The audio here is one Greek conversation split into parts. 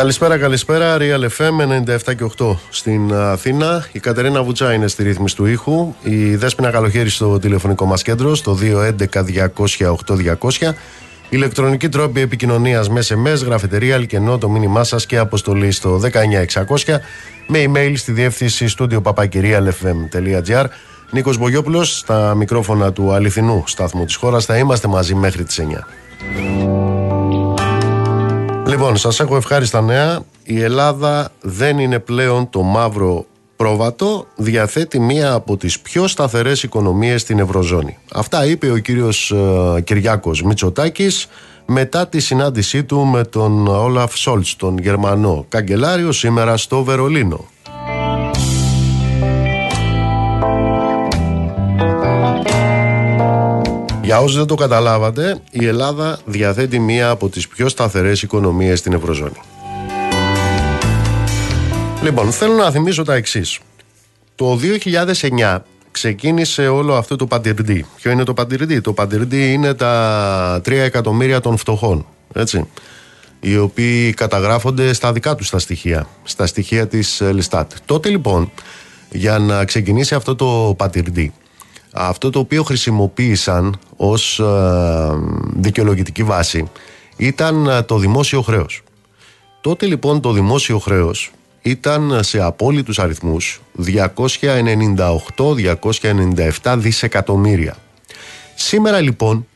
Καλησπέρα, καλησπέρα. Real FM 97 και 8 στην Αθήνα. Η Κατερίνα Βουτσά είναι στη ρύθμιση του ήχου. Η Δέσποινα Καλοχέρη στο τηλεφωνικό μας κέντρο στο 211-200-8200. Ηλεκτρονική τρόπη επικοινωνίας με SMS, γραφετερία, αλκενό, το μήνυμά σας και αποστολή στο 19600 με email στη διεύθυνση στούντιο papakirialfm.gr. Νίκος Μπογιόπουλος στα μικρόφωνα του αληθινού σταθμού της χώρας. Θα είμαστε μαζί μέχρι τις 9. Λοιπόν, σας έχω ευχάριστα νέα. Η Ελλάδα δεν είναι πλέον το μαύρο πρόβατο, διαθέτει μία από τις πιο σταθερές οικονομίες στην Ευρωζώνη. Αυτά είπε ο κύριος ε, Κυριάκος Μητσοτάκης μετά τη συνάντησή του με τον Όλαφ Σόλτς, τον Γερμανό καγκελάριο, σήμερα στο Βερολίνο. Για όσους δεν το καταλάβατε, η Ελλάδα διαθέτει μία από τις πιο σταθερές οικονομίες στην Ευρωζώνη. Λοιπόν, θέλω να θυμίσω τα εξής. Το 2009 ξεκίνησε όλο αυτό το παντιρντή. Ποιο είναι το παντιρντή; Το παντιρντή είναι τα 3 εκατομμύρια των φτωχών. Έτσι οι οποίοι καταγράφονται στα δικά τους τα στοιχεία, στα στοιχεία της Λιστάτ. Τότε λοιπόν, για να ξεκινήσει αυτό το πατυρντή, αυτό το οποίο χρησιμοποίησαν ως ε, δικαιολογητική βάση ήταν ε, το δημόσιο χρέος. Τότε λοιπόν το δημόσιο χρέος ήταν σε απόλυτους αριθμούς 298-297 δισεκατομμύρια. Σήμερα λοιπόν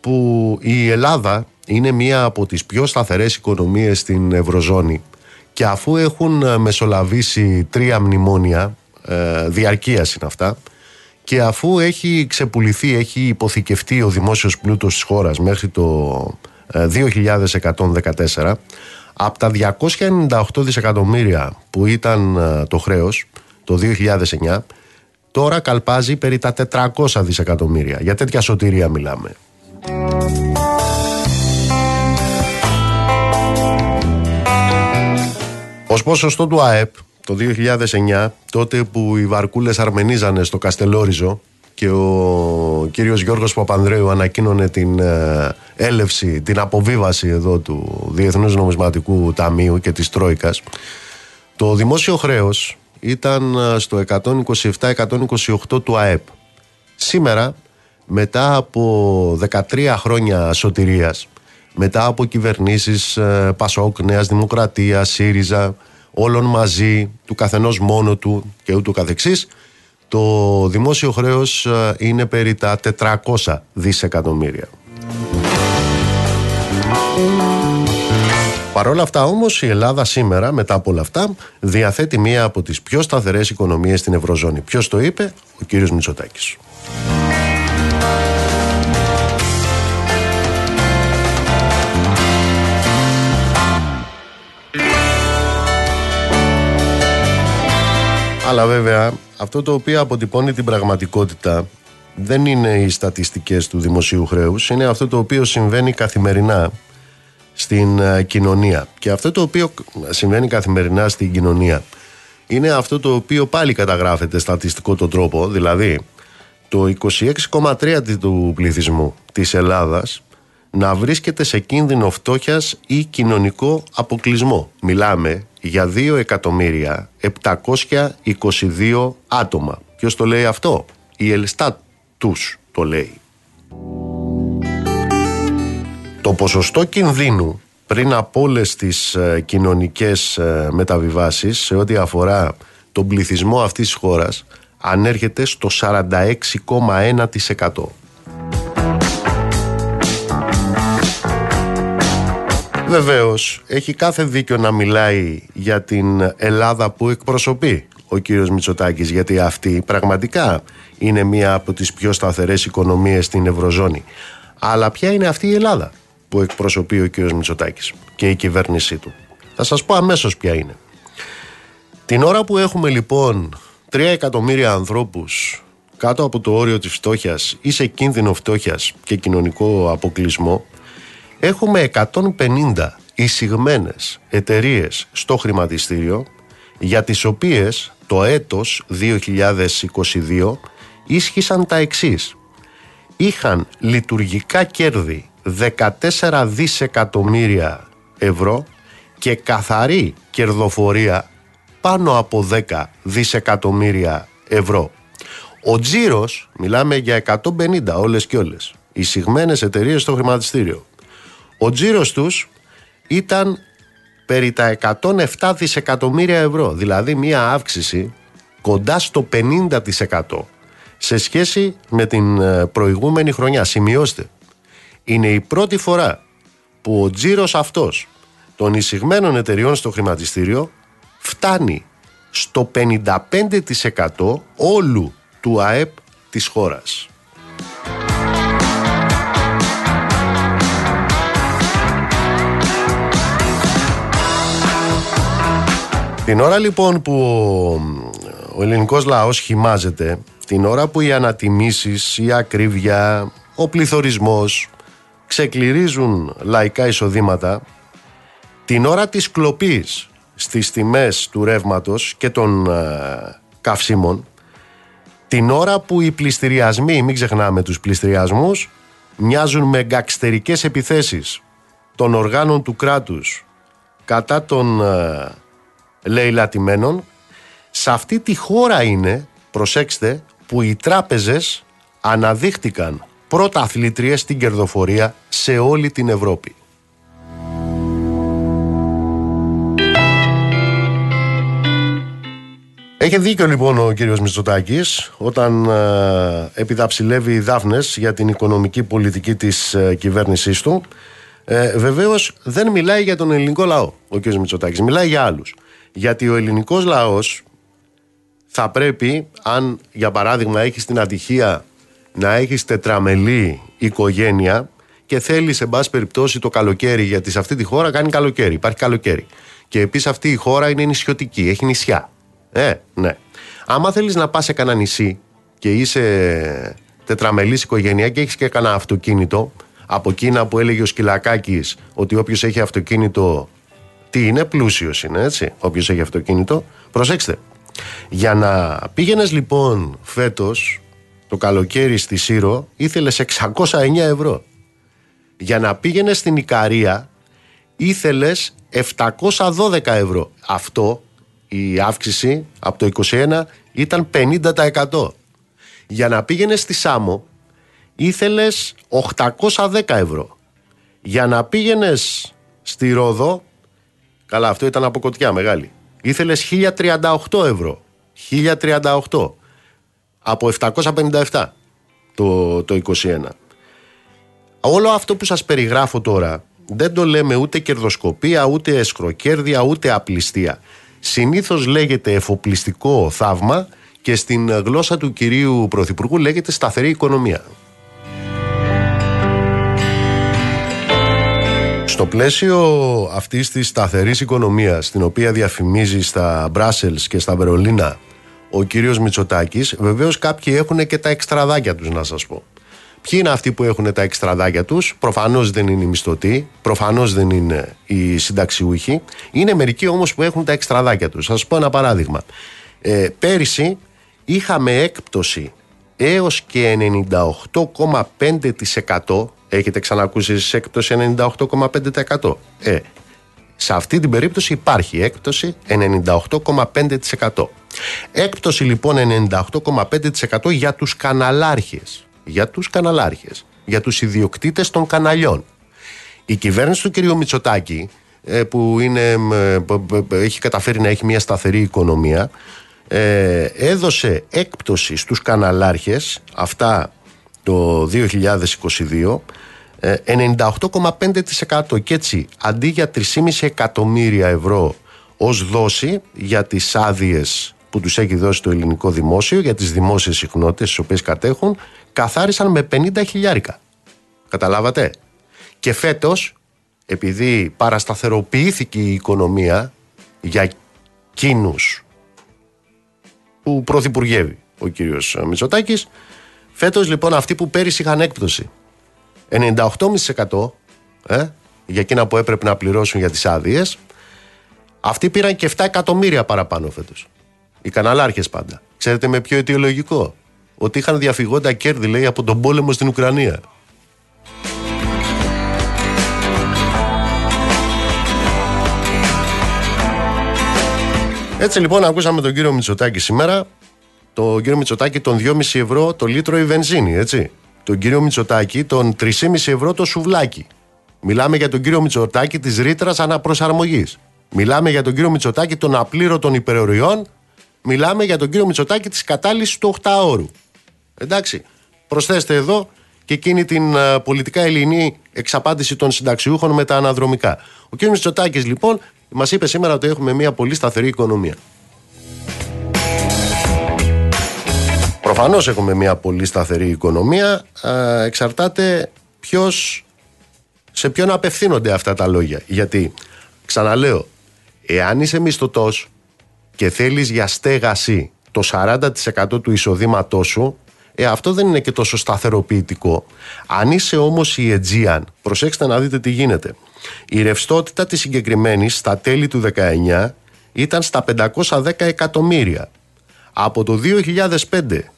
που η Ελλάδα είναι μία από τις πιο σταθερές οικονομίες στην Ευρωζώνη και αφού έχουν ε, μεσολαβήσει τρία μνημόνια, διαρκείας είναι αυτά, και αφού έχει ξεπουληθεί, έχει υποθηκευτεί ο δημόσιος πλούτος της χώρας μέχρι το 2114 ε, από τα 298 δισεκατομμύρια που ήταν ε, το χρέος το 2009 τώρα καλπάζει περί τα 400 δισεκατομμύρια. Για τέτοια σωτηρία μιλάμε. Ως ποσοστό του ΑΕΠ το 2009, τότε που οι βαρκούλες αρμενίζανε στο Καστελόριζο και ο κύριος Γιώργος Παπανδρέου ανακοίνωνε την ε, έλευση, την αποβίβαση εδώ του Διεθνούς Νομισματικού Ταμείου και της Τρόικας, το δημόσιο χρέος ήταν ε, στο 127-128 του ΑΕΠ. Σήμερα, μετά από 13 χρόνια σωτηρίας, μετά από κυβερνήσεις ε, Πασόκ, Νέας Δημοκρατίας, ΣΥΡΙΖΑ, όλων μαζί, του καθενός μόνο του και ούτω καθεξής, το δημόσιο χρέος ε, είναι περί τα 400 δισεκατομμύρια. Παρ' όλα αυτά όμως η Ελλάδα σήμερα μετά από όλα αυτά διαθέτει μία από τις πιο σταθερές οικονομίες στην Ευρωζώνη. Ποιος το είπε; Ο κύριος Μητσοτάκης. Αλλά βέβαια αυτό το οποίο αποτυπώνει την πραγματικότητα δεν είναι οι στατιστικές του δημοσίου χρέους, είναι αυτό το οποίο συμβαίνει καθημερινά στην ε, κοινωνία. Και αυτό το οποίο συμβαίνει καθημερινά στην κοινωνία είναι αυτό το οποίο πάλι καταγράφεται στατιστικό τον τρόπο, δηλαδή το 26,3% του πληθυσμού της Ελλάδας να βρίσκεται σε κίνδυνο φτώχειας ή κοινωνικό αποκλεισμό. Μιλάμε για 2.722 άτομα. Ποιος το λέει αυτό; Η Ελστάτ τους το λέει. Το ποσοστό κινδύνου πριν από όλες τις ε, κοινωνικές ε, μεταβιβάσεις σε ό,τι αφορά τον πληθυσμό αυτής της χώρας ανέρχεται στο 46,1%. Βεβαίως, έχει κάθε δίκιο να μιλάει για την Ελλάδα που εκπροσωπεί ο κύριος Μητσοτάκης γιατί αυτή πραγματικά είναι μία από τις πιο σταθερές οικονομίες στην Ευρωζώνη. Αλλά ποια είναι αυτή η Ελλάδα που εκπροσωπεί ο κύριος Μητσοτάκης και η κυβέρνησή του; Θα σας πω αμέσως ποια είναι. Την ώρα που έχουμε λοιπόν 3 εκατομμύρια ανθρώπους κάτω από το όριο της φτώχειας ή σε κίνδυνο φτώχειας και κοινωνικό αποκλεισμό έχουμε 150 εισηγμένες εταιρείες στο χρηματιστήριο για τις οποίες το έτος 2022 ίσχυσαν τα εξής. Είχαν λειτουργικά κέρδη 14 δισεκατομμύρια ευρώ και καθαρή κερδοφορία πάνω από 10 δισεκατομμύρια ευρώ. Ο τζίρος, μιλάμε για 150 όλες και όλες, εισηγμένες εταιρείες στο χρηματιστήριο. Ο τζίρος τους ήταν περί τα 107 δισεκατομμύρια ευρώ, δηλαδή μία αύξηση κοντά στο 50% σε σχέση με την ε, προηγούμενη χρονιά. Σημειώστε, είναι η πρώτη φορά που ο τζίρος αυτός των εισηγμένων εταιριών στο χρηματιστήριο φτάνει στο 55% όλου του ΑΕΠ της χώρας. Την ώρα λοιπόν που ο ελληνικός λαός χυμάζεται, την ώρα που οι ανατιμήσεις, η ακρίβεια, ο πληθωρισμός ξεκληρίζουν λαϊκά εισοδήματα, την ώρα της κλοπής στις τιμές του ρεύματος και των ε, καυσίμων, την ώρα που οι πληστηριασμοί, μην ξεχνάμε τους πληστηριασμούς, μοιάζουν με γκαξτερικές επιθέσεις των οργάνων του κράτους κατά των ε, λαιλατημένων, σε αυτή τη χώρα είναι, προσέξτε, που οι τράπεζες αναδείχτηκαν πρώτα αθλήτριες στην κερδοφορία σε όλη την Ευρώπη. Έχει δίκιο λοιπόν ο κύριος Μητσοτάκης όταν ε, επιδαψιλεύει δάφνες για την οικονομική πολιτική της ε, κυβέρνησής του. Ε, βεβαίως δεν μιλάει για τον ελληνικό λαό ο κύριος Μητσοτάκης, μιλάει για άλλους. Γιατί ο ελληνικός λαός θα πρέπει, αν για παράδειγμα έχεις την ατυχία να έχεις τετραμελή οικογένεια και θέλει σε πάση περιπτώσει το καλοκαίρι, γιατί σε αυτή τη χώρα κάνει καλοκαίρι, υπάρχει καλοκαίρι. Και επίσης αυτή η χώρα είναι νησιωτική, έχει νησιά. Ε, ναι. Άμα θέλεις να πας σε κανένα νησί και είσαι τετραμελής οικογένεια και έχεις και κανένα αυτοκίνητο, από εκείνα που έλεγε ο Σκυλακάκης ότι όποιος έχει αυτοκίνητο. Τι είναι, πλούσιος είναι, έτσι. Όποιος έχει αυτοκίνητο. Προσέξτε. Για να πήγαινες λοιπόν φέτος το καλοκαίρι στη Σύρο, ήθελες 609 ευρώ. Για να πήγαινες στην Ικαρία, ήθελες 712 ευρώ. Αυτό η αύξηση από το 21 ήταν 50%. Για να πήγαινες στη Σάμο ήθελες 810 ευρώ. Για να πήγαινες στη Ρόδο, καλά αυτό ήταν από κοτιά μεγάλη, ήθελες 1038 ευρώ. 1038 από 757 το, το 21. Όλο αυτό που σας περιγράφω τώρα δεν το λέμε ούτε κερδοσκοπία, ούτε εσκροκέρδια, ούτε απληστία συνήθως λέγεται εφοπλιστικό θαύμα και στην γλώσσα του κυρίου Πρωθυπουργού λέγεται σταθερή οικονομία. Στο πλαίσιο αυτής της σταθερής οικονομίας, την οποία διαφημίζει στα Μπράσελς και στα Βερολίνα ο κύριος Μητσοτάκης, βεβαίως κάποιοι έχουν και τα εξτραδάκια τους να σας πω. Ποιοι είναι αυτοί που έχουν τα εξτραδάκια τους, προφανώς δεν είναι οι μισθωτοί, προφανώς δεν είναι οι συνταξιούχοι, είναι μερικοί όμως που έχουν τα εξτραδάκια τους. Θα σας πω ένα παράδειγμα. Ε, πέρυσι είχαμε έκπτωση έως και 98,5% έχετε ξανακούσει σε έκπτωση 98,5%. Ε, σε αυτή την περίπτωση υπάρχει έκπτωση 98,5%. Έκπτωση λοιπόν 98,5% για τους καναλάρχες για τους καναλάρχες, για τους ιδιοκτήτες των καναλιών. Η κυβέρνηση του κ. Μητσοτάκη, ε, που είναι, έχει καταφέρει να έχει μια σταθερή οικονομία, ε, έδωσε έκπτωση στους καναλάρχες, αυτά το 2022, 98,5% ε, και έτσι αντί για 3,5 εκατομμύρια ευρώ ως δόση για τις άδειες που τους έχει δώσει το ελληνικό δημόσιο για τις δημόσιες συχνότητες τις οποίες κατέχουν καθάρισαν με 50 χιλιάρικα. Καταλάβατε; Και φέτος, επειδή παρασταθεροποιήθηκε η οικονομία για κίνους που πρωθυπουργεύει ο κύριος Μητσοτάκης, φέτος λοιπόν αυτοί που πέρυσι είχαν έκπτωση 98,5% ε, για εκείνα που έπρεπε να πληρώσουν για τις άδειες, αυτοί πήραν και 7 εκατομμύρια παραπάνω φέτος. Οι καναλάρχες πάντα. Ξέρετε με ποιο αιτιολογικό; Ότι είχαν διαφυγόντα κέρδη, λέει, από τον πόλεμο στην Ουκρανία. Έτσι λοιπόν ακούσαμε τον κύριο Μητσοτάκη σήμερα. Τον κύριο Μητσοτάκη των 2,5 ευρώ το λίτρο η βενζίνη, έτσι. Τον κύριο Μητσοτάκη των 3,5 ευρώ το σουβλάκι. Μιλάμε για τον κύριο Μητσοτάκη της ρήτρας αναπροσαρμογής. Μιλάμε για τον κύριο Μητσοτάκη των απλήρωτων υπεροριών. Μιλάμε για τον κύριο Μητσοτάκη της κατάλυση του 8 ώρου. Εντάξει. Προσθέστε εδώ και εκείνη την uh, πολιτικά ελληνική εξαπάντηση των συνταξιούχων με τα αναδρομικά. Ο κ. Μητσοτάκης λοιπόν μας είπε σήμερα ότι έχουμε μια πολύ σταθερή οικονομία. Προφανώς έχουμε μια πολύ σταθερή οικονομία. Uh, εξαρτάται ποιος σε ποιον απευθύνονται αυτά τα λόγια. Γιατί, ξαναλέω, εάν είσαι μισθωτός και θέλεις για στέγαση το 40% του εισοδήματό σου, ε, αυτό δεν είναι και τόσο σταθεροποιητικό. Αν είσαι όμως η Aegean, προσέξτε να δείτε τι γίνεται. Η ρευστότητα της συγκεκριμένης στα τέλη του 19 ήταν στα 510 εκατομμύρια. Από το 2005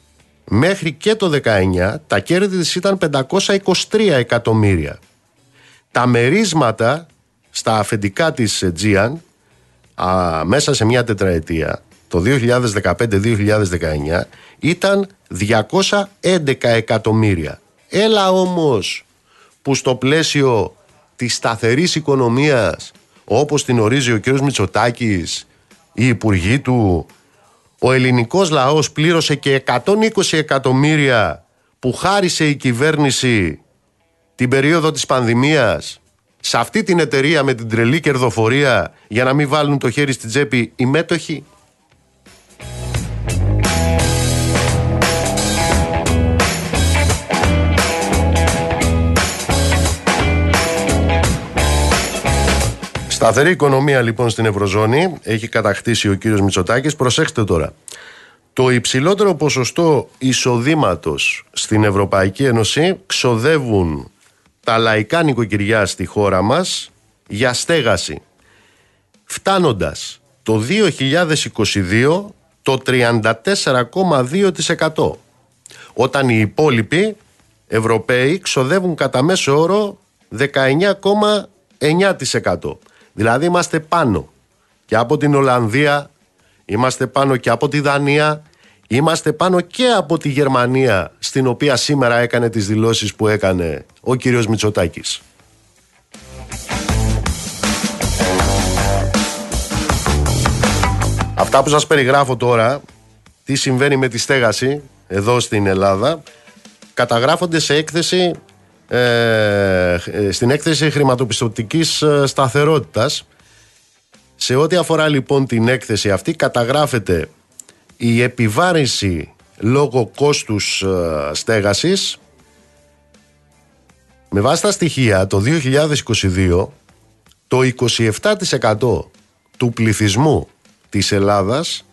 μέχρι και το 19 τα κέρδη της ήταν 523 εκατομμύρια. Τα μερίσματα στα αφεντικά της Aegean μέσα σε μια τετραετία το 2015-2019 ήταν 211 εκατομμύρια. Έλα όμως που στο πλαίσιο της σταθερής οικονομίας όπως την ορίζει ο κ. Μητσοτάκης, οι υπουργοί του, ο ελληνικός λαός πλήρωσε και 120 εκατομμύρια που χάρισε η κυβέρνηση την περίοδο της πανδημίας σε αυτή την εταιρεία με την τρελή κερδοφορία για να μην βάλουν το χέρι στην τσέπη οι μέτοχοι. Σταθερή οικονομία λοιπόν στην Ευρωζώνη έχει κατακτήσει ο κύριος Μητσοτάκης. Προσέξτε τώρα. Το υψηλότερο ποσοστό εισοδήματος στην Ευρωπαϊκή Ένωση ξοδεύουν τα λαϊκά νοικοκυριά στη χώρα μας για στέγαση. Φτάνοντας το 2022 το 34,2% όταν οι υπόλοιποι Ευρωπαίοι ξοδεύουν κατά μέσο όρο 19,9%. Δηλαδή είμαστε πάνω και από την Ολλανδία, είμαστε πάνω και από τη Δανία, είμαστε πάνω και από τη Γερμανία στην οποία σήμερα έκανε τις δηλώσεις που έκανε ο κύριος Μητσοτάκης. Αυτά που σας περιγράφω τώρα, τι συμβαίνει με τη στέγαση εδώ στην Ελλάδα, καταγράφονται σε έκθεση ε, στην έκθεση χρηματοπιστωτικής ε, σταθερότητας. Σε ό,τι αφορά λοιπόν την έκθεση αυτή καταγράφεται η επιβάρυνση λόγω κόστους ε, στέγασης με βάση τα στοιχεία το 2022 το 27% του πληθυσμού της Ελλάδας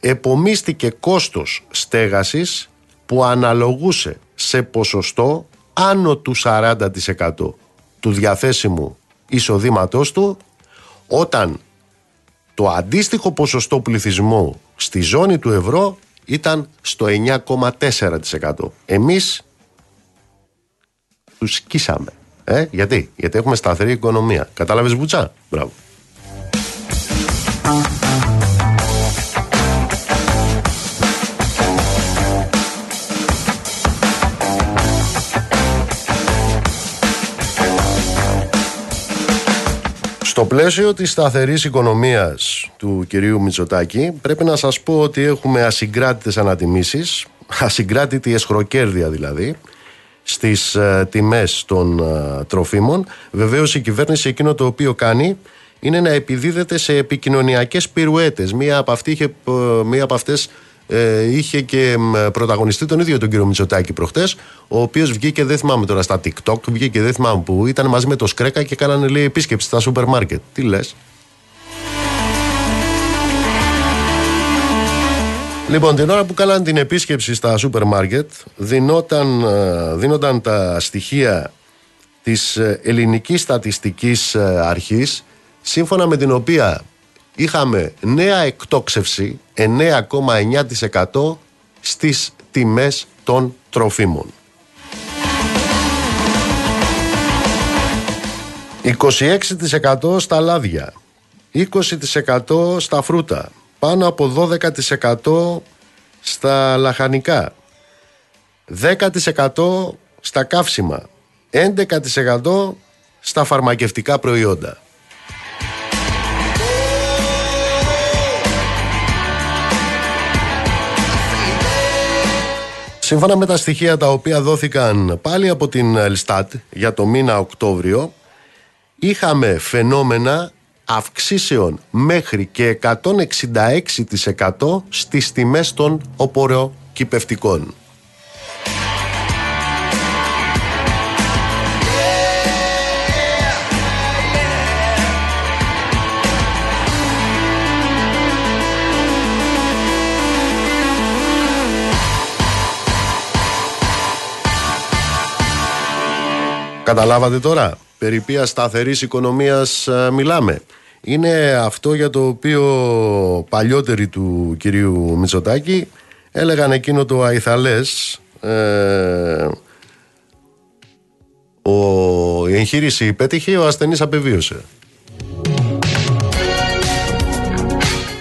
επομίστηκε κόστος στέγασης που αναλογούσε σε ποσοστό άνω του 40% του διαθέσιμου εισοδήματός του όταν το αντίστοιχο ποσοστό πληθυσμού στη ζώνη του ευρώ ήταν στο 9,4%. Εμείς τους σκίσαμε. Ε, γιατί; Γιατί έχουμε σταθερή οικονομία. Κατάλαβες Βουτσά. Μπράβο. Στο πλαίσιο της σταθερής οικονομίας του κυρίου Μητσοτάκη πρέπει να σας πω ότι έχουμε ασυγκράτητες ανατιμήσεις, ασυγκράτητη εσχροκέρδεια δηλαδή, στις ε, τιμές των ε, τροφίμων. Βεβαίως η κυβέρνηση εκείνο το οποίο κάνει είναι να επιδίδεται σε επικοινωνιακές πυρουέτες. Μία από, αυτή είχε, ε, μία από αυτές ε, είχε και πρωταγωνιστεί τον ίδιο τον κύριο Μητσοτάκη προχτές ο οποίος βγήκε δεν θυμάμαι τώρα στα TikTok βγήκε δεν θυμάμαι που ήταν μαζί με το Σκρέκα και κάνανε λέει επίσκεψη στα σούπερ μάρκετ. Τι λες; Λοιπόν, την ώρα που κάναν την επίσκεψη στα σούπερ μάρκετ, δίνονταν, ε, δίνονταν τα στοιχεία της ε, ελληνικής στατιστικής αρχής, σύμφωνα με την οποία είχαμε νέα εκτόξευση 9,9% στις τιμές των τροφίμων. 26% στα λάδια, 20% στα φρούτα, πάνω από 12% στα λαχανικά, 10% στα καύσιμα, 11% στα φαρμακευτικά προϊόντα. Σύμφωνα με τα στοιχεία τα οποία δόθηκαν πάλι από την Ελστάτ για το μήνα Οκτώβριο, είχαμε φαινόμενα αυξήσεων μέχρι και 166% στις τιμές των οποροκυπευτικών. Καταλάβατε τώρα περί ποια σταθερής οικονομίας ε, μιλάμε. Είναι αυτό για το οποίο παλιότεροι του κυρίου Μητσοτάκη έλεγαν εκείνο το αϊθαλές ε, ο, η εγχείρηση πέτυχε, ο ασθενής απεβίωσε.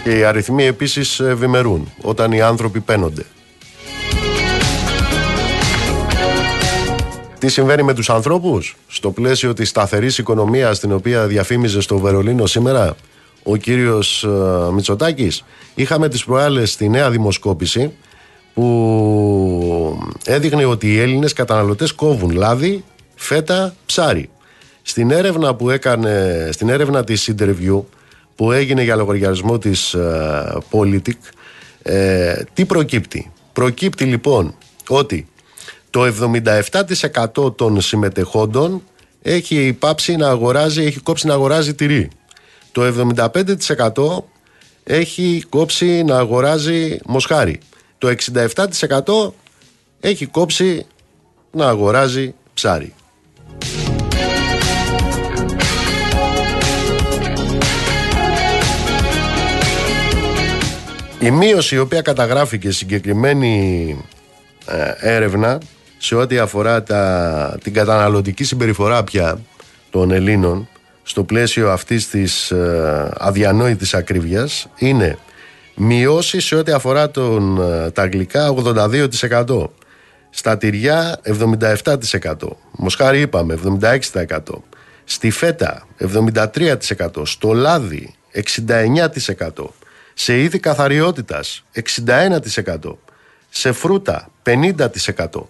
Και οι αριθμοί επίσης ευημερούν όταν οι άνθρωποι παίνονται. Τι συμβαίνει με τους ανθρώπους; Στο πλαίσιο της σταθερής οικονομίας την οποία διαφήμιζε στο Βερολίνο σήμερα ο κύριος ε, Μητσοτάκης. Είχαμε τις προάλλες στη νέα δημοσκόπηση που έδειχνε ότι οι Έλληνες καταναλωτές κόβουν λάδι, φέτα, ψάρι. Στην έρευνα που έκανε, στην έρευνα της interview που έγινε για λογαριασμό της uh, Politic, ε, τι προκύπτει; Προκύπτει λοιπόν ότι το 77% των συμμετεχόντων έχει πάψει να αγοράζει, έχει κόψει να αγοράζει τυρί. Το 75% έχει κόψει να αγοράζει μοσχάρι. Το 67% έχει κόψει να αγοράζει ψάρι. Η μείωση η οποία καταγράφηκε συγκεκριμένη ε, έρευνα σε ό,τι αφορά τα, την καταναλωτική συμπεριφορά πια των Ελλήνων στο πλαίσιο αυτής της ε, αδιανόητης ακρίβειας είναι μειώσεις σε ό,τι αφορά τον, ε, τα αγγλικά 82%. Στα τυριά 77%. Μοσχάρι είπαμε 76%. Στη φέτα 73%. Στο λάδι 69%. Σε είδη καθαριότητας 61%. Σε φρούτα 50%.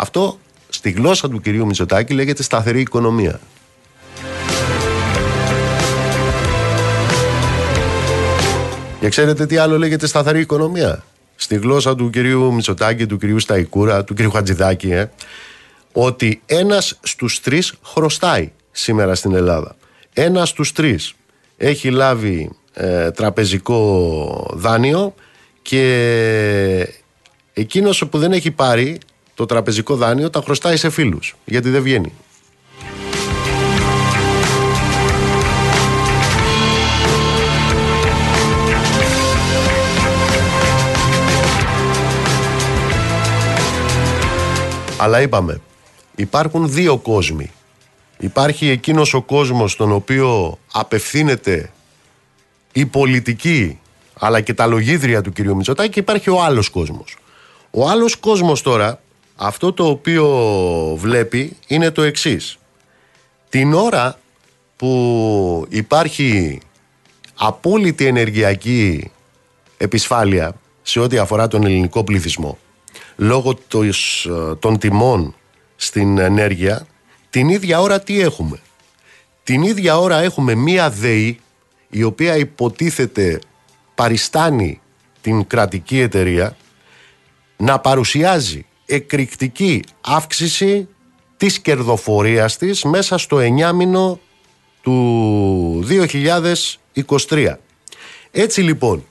Αυτό στη γλώσσα του κυρίου Μητσοτάκη λέγεται σταθερή οικονομία. Και ξέρετε τι άλλο λέγεται σταθερή οικονομία; Στη γλώσσα του κυρίου Μητσοτάκη, του κυρίου Σταϊκούρα, του κυρίου Χατζηδάκη, ε, ότι ένας στους τρεις χρωστάει σήμερα στην Ελλάδα. Ένας στους τρεις έχει λάβει ε, τραπεζικό δάνειο και εκείνος που δεν έχει πάρει το τραπεζικό δάνειο τα χρωστάει σε φίλους γιατί δεν βγαίνει. Αλλά είπαμε, υπάρχουν δύο κόσμοι. Υπάρχει εκείνος ο κόσμος στον οποίο απευθύνεται η πολιτική αλλά και τα λογίδρια του κυρίου Μητσοτάκη και υπάρχει ο άλλος κόσμος. Ο άλλος κόσμος τώρα αυτό το οποίο βλέπει είναι το εξής. Την ώρα που υπάρχει απόλυτη ενεργειακή επισφάλεια σε ό,τι αφορά τον ελληνικό πληθυσμό λόγω των τιμών στην ενέργεια την ίδια ώρα τι έχουμε; Την ίδια ώρα έχουμε μία ΔΕΗ η οποία υποτίθεται παριστάνει την κρατική εταιρεία να παρουσιάζει εκρηκτική αύξηση της κερδοφορίας της μέσα στο εννιάμινο του 2023. Έτσι λοιπόν,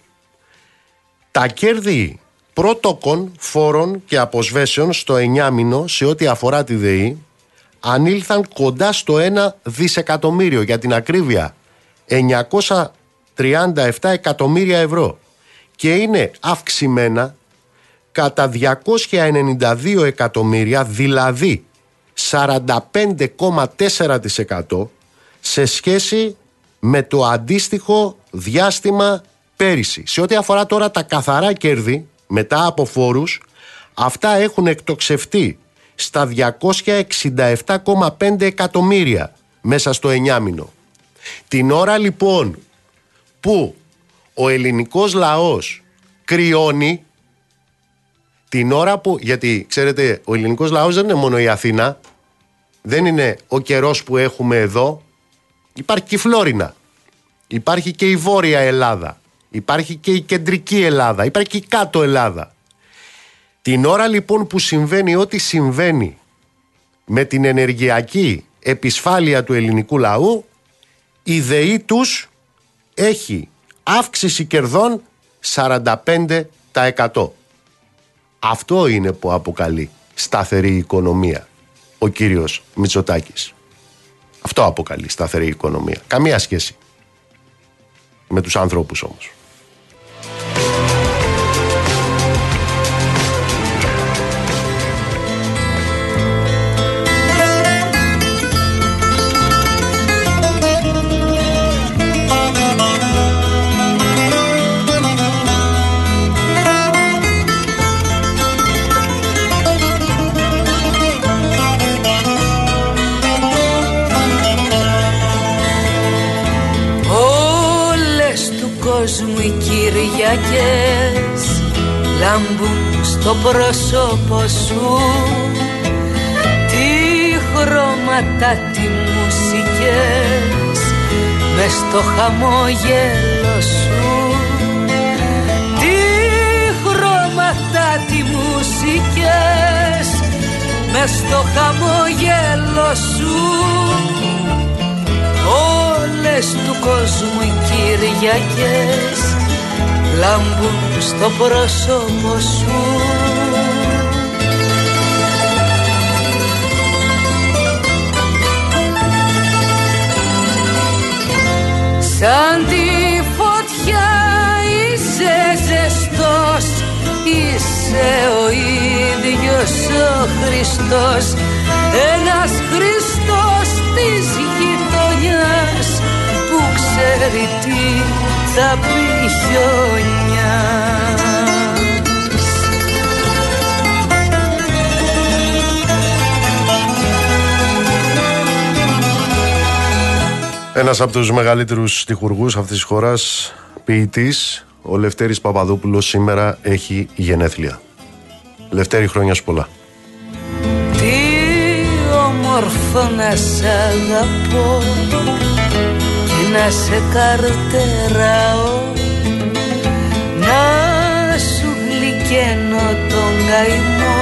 τα κέρδη πρώτοκων φόρων και αποσβέσεων στο εννιάμινο σε ό,τι αφορά τη ΔΕΗ ανήλθαν κοντά στο 1 δισεκατομμύριο για την ακρίβεια 937 εκατομμύρια ευρώ και είναι αυξημένα κατά 292 εκατομμύρια, δηλαδή 45,4% σε σχέση με το αντίστοιχο διάστημα πέρυσι. Σε ό,τι αφορά τώρα τα καθαρά κέρδη μετά από φόρους, αυτά έχουν εκτοξευτεί στα 267,5 εκατομμύρια μέσα στο εννιάμινο. Την ώρα λοιπόν που ο ελληνικός λαός κρυώνει την ώρα που, γιατί ξέρετε ο ελληνικός λαός δεν είναι μόνο η Αθήνα. Δεν είναι ο καιρός που έχουμε εδώ. Υπάρχει και η Φλόρινα. Υπάρχει και η Βόρεια Ελλάδα. Υπάρχει και η Κεντρική Ελλάδα. Υπάρχει και η Κάτω Ελλάδα. Την ώρα λοιπόν που συμβαίνει ό,τι συμβαίνει με την ενεργειακή επισφάλεια του ελληνικού λαού η ΔΕΗ τους έχει αύξηση κερδών 45%. Αυτό είναι που αποκαλεί σταθερή οικονομία ο κύριος Μητσοτάκης. Αυτό αποκαλεί σταθερή οικονομία. Καμία σχέση με τους ανθρώπους όμως. Κυριακές λάμπουν στο πρόσωπο σου. Τι χρώματα, τι μουσικές μες στο χαμόγελο σου. Τι χρώματα, τι μουσικές μες στο χαμόγελο σου. Όλες του κόσμου οι Κυριακές λάμπουν στο πρόσωπο σου. Σαν τη φωτιά είσαι ζεστός Είσαι ο ίδιος ο Χριστός. Ένας Χριστός της γειτονιάς Που ξέρει τι θα πει χιόνιας Ένας από τους μεγαλύτερους στιχουργούς αυτής της χώρας, ποιητής, ο Λευτέρης Παπαδόπουλος σήμερα έχει γενέθλια. Λευτέρη χρόνια σου πολλά. Τι όμορφο να σ' αγαπώ να σε καρτεράω. Να σου γλυκένω τον καημό.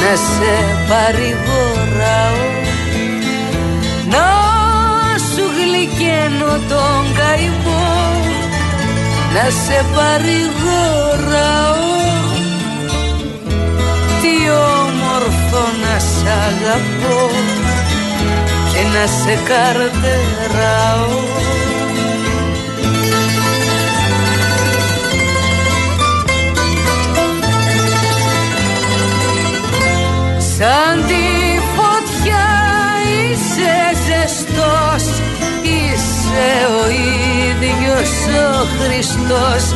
Να σε παρηγοράω. Να σου γλυκένω τον καημό. Να σε παρηγοράω. Τι όμορφο να σ' αγαπώ. και να σε καρτεράω Σαν τη φωτιά είσαι ζεστός Είσαι ο ίδιος ο Χριστός.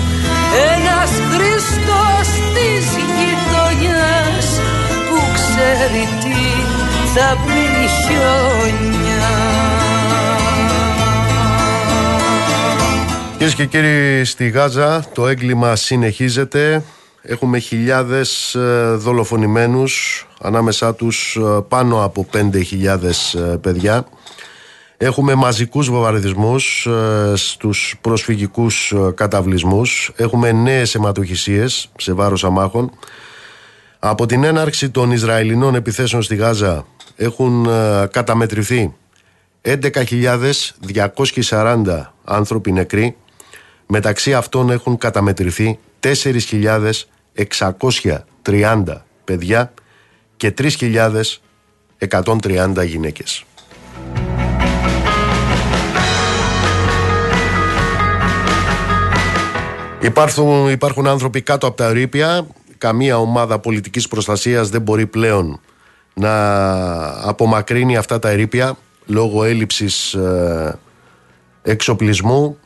Ένας Χριστός της γειτονιάς Που ξέρει τι θα πει χιόνια Κυρίες και κύριοι, στη Γάζα το έγκλημα συνεχίζεται. Έχουμε χιλιάδες ε, δολοφονημένους, ανάμεσά τους ε, πάνω από 5.000 ε, παιδιά. Έχουμε μαζικούς βομβαρδισμούς στους προσφυγικούς καταβλισμούς. Έχουμε νέες αιματοχυσίες σε βάρος αμάχων. Από την έναρξη των Ισραηλινών επιθέσεων στη Γάζα έχουν ε, καταμετρηθεί 11.240 άνθρωποι νεκροί. Μεταξύ αυτών έχουν καταμετρηθεί 4.630 παιδιά και 3.130 γυναίκες. Υπάρχουν, υπάρχουν άνθρωποι κάτω από τα ρήπια. Καμία ομάδα πολιτικής προστασίας δεν μπορεί πλέον να απομακρύνει αυτά τα ερήπια λόγω έλλειψης ε, εξοπλισμού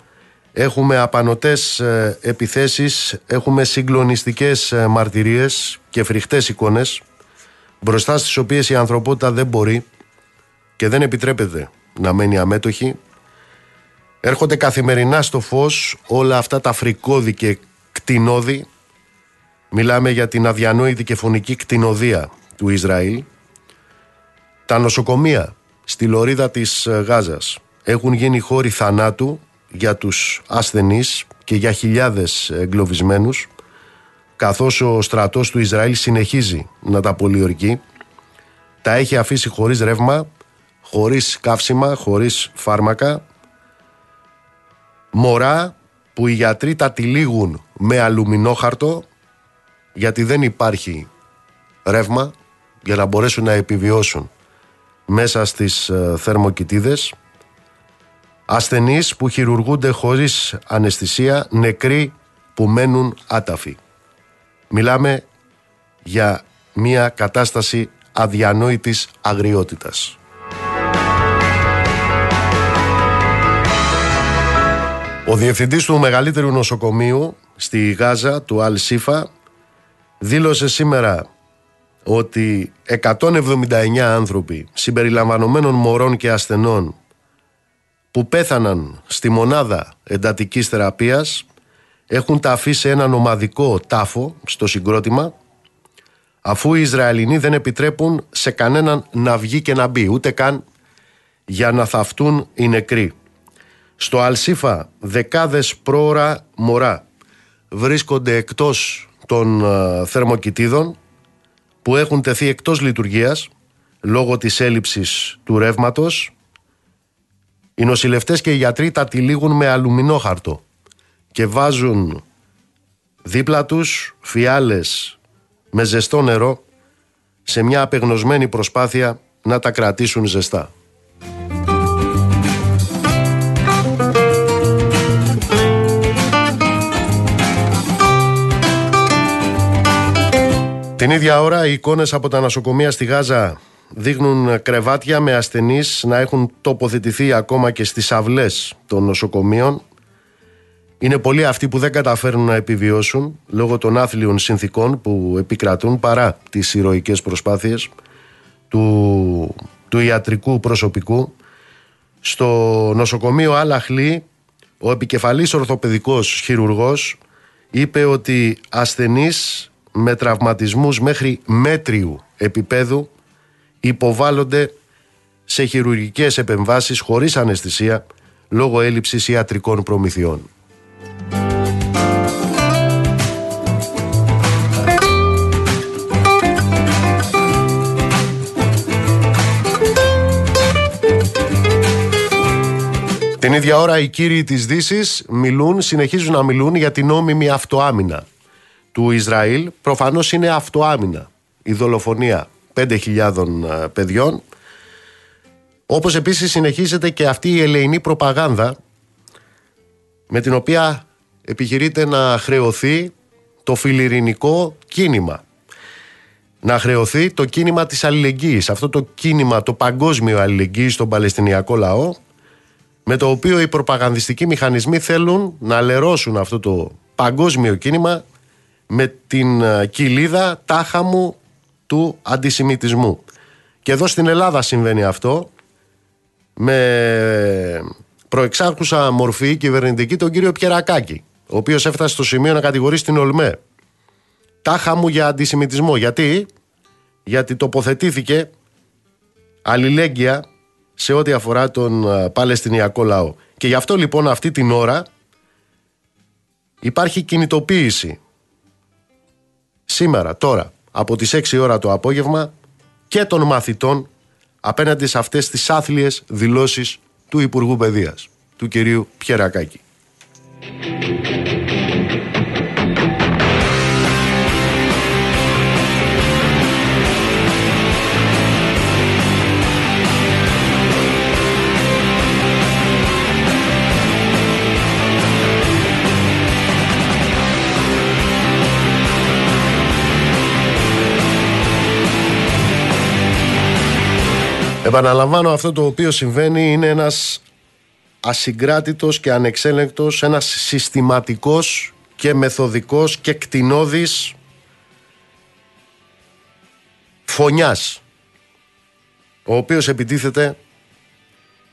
Έχουμε απανοτές ε, επιθέσεις, έχουμε συγκλονιστικές ε, μαρτυρίες και φρικτές εικόνες μπροστά στις οποίες η ανθρωπότητα δεν μπορεί και δεν επιτρέπεται να μένει αμέτωχη. Έρχονται καθημερινά στο φως όλα αυτά τα φρικόδη και κτηνόδη. Μιλάμε για την αδιανόητη και φωνική κτηνοδία του Ισραήλ. Τα νοσοκομεία στη λωρίδα της ε, Γάζας έχουν γίνει χώροι θανάτου για τους ασθενείς και για χιλιάδες εγκλωβισμένους καθώς ο στρατός του Ισραήλ συνεχίζει να τα πολιορκεί. Τα έχει αφήσει χωρίς ρεύμα χωρίς καύσιμα, χωρίς φάρμακα. Μωρά που οι γιατροί τα τυλίγουν με αλουμινόχαρτο γιατί δεν υπάρχει ρεύμα για να μπορέσουν να επιβιώσουν μέσα στις ε, θερμοκοιτίδες ασθενείς που χειρουργούνται χωρίς αναισθησία, νεκροί που μένουν άταφοι. Μιλάμε για μια κατάσταση αδιανόητης αγριότητας. Ο διευθυντής του μεγαλύτερου νοσοκομείου στη Γάζα, του Αλ Σίφα, δήλωσε σήμερα ότι 179 άνθρωποι συμπεριλαμβανομένων μωρών και ασθενών που πέθαναν στη μονάδα εντατικής θεραπείας έχουν ταφεί σε έναν ομαδικό τάφο στο συγκρότημα αφού οι Ισραηλινοί δεν επιτρέπουν σε κανέναν να βγει και να μπει ούτε καν για να θαυτούν οι νεκροί. Στο Αλσίφα δεκάδες πρόωρα μωρά βρίσκονται εκτός των ε, θερμοκοιτίδων που έχουν τεθεί εκτός λειτουργίας λόγω της έλλειψης του ρεύματος οι νοσηλευτές και οι γιατροί τα τυλίγουν με αλουμινόχαρτο και βάζουν δίπλα τους φιάλες με ζεστό νερό σε μια απεγνωσμένη προσπάθεια να τα κρατήσουν ζεστά. Την ίδια ώρα οι εικόνες από τα νοσοκομεία στη Γάζα δείχνουν κρεβάτια με ασθενείς να έχουν τοποθετηθεί ακόμα και στις αυλές των νοσοκομείων. Είναι πολλοί αυτοί που δεν καταφέρνουν να επιβιώσουν λόγω των άθλιων συνθήκων που επικρατούν παρά τις ηρωικές προσπάθειες του, του ιατρικού προσωπικού. Στο νοσοκομείο Αλαχλή ο επικεφαλής ορθοπαιδικός χειρουργός είπε ότι ασθενείς με τραυματισμούς μέχρι μέτριου επίπεδου υποβάλλονται σε χειρουργικές επεμβάσεις χωρίς αναισθησία λόγω έλλειψης ιατρικών προμηθειών. Την ίδια ώρα οι κύριοι της δύσης μιλούν, συνεχίζουν να μιλούν για την νόμιμη αυτοάμυνα του Ισραήλ. Προφανώς είναι αυτοάμυνα η δολοφονία 5.000 ε, παιδιών. Όπως επίσης συνεχίζεται και αυτή η ελεηνή προπαγάνδα με την οποία επιχειρείται να χρεωθεί το φιλιρινικό κίνημα. Να χρεωθεί το κίνημα της αλληλεγγύης, αυτό το κίνημα, το παγκόσμιο αλληλεγγύης στον Παλαιστινιακό λαό, με το οποίο οι προπαγανδιστικοί μηχανισμοί θέλουν να λερώσουν αυτό το παγκόσμιο κίνημα με την ε, κοιλίδα τάχα μου του αντισημιτισμού. Και εδώ στην Ελλάδα συμβαίνει αυτό με προεξάρχουσα μορφή κυβερνητική τον κύριο Πιερακάκη, ο οποίος έφτασε στο σημείο να κατηγορήσει την ΟΛΜΕ. Τάχα μου για αντισημιτισμό. Γιατί; Γιατί τοποθετήθηκε αλληλέγγυα σε ό,τι αφορά τον Παλαιστινιακό λαό. Και γι' αυτό λοιπόν αυτή την ώρα υπάρχει κινητοποίηση σήμερα, τώρα, από τις 6 ώρα το απόγευμα και των μαθητών απέναντι σε αυτές τις άθλιες δηλώσεις του Υπουργού Παιδείας, του κυρίου Πιερακάκη. Επαναλαμβάνω αυτό το οποίο συμβαίνει είναι ένας ασυγκράτητος και ανεξέλεγκτος, ένας συστηματικός και μεθοδικός και κτηνώδης φωνιάς ο οποίος επιτίθεται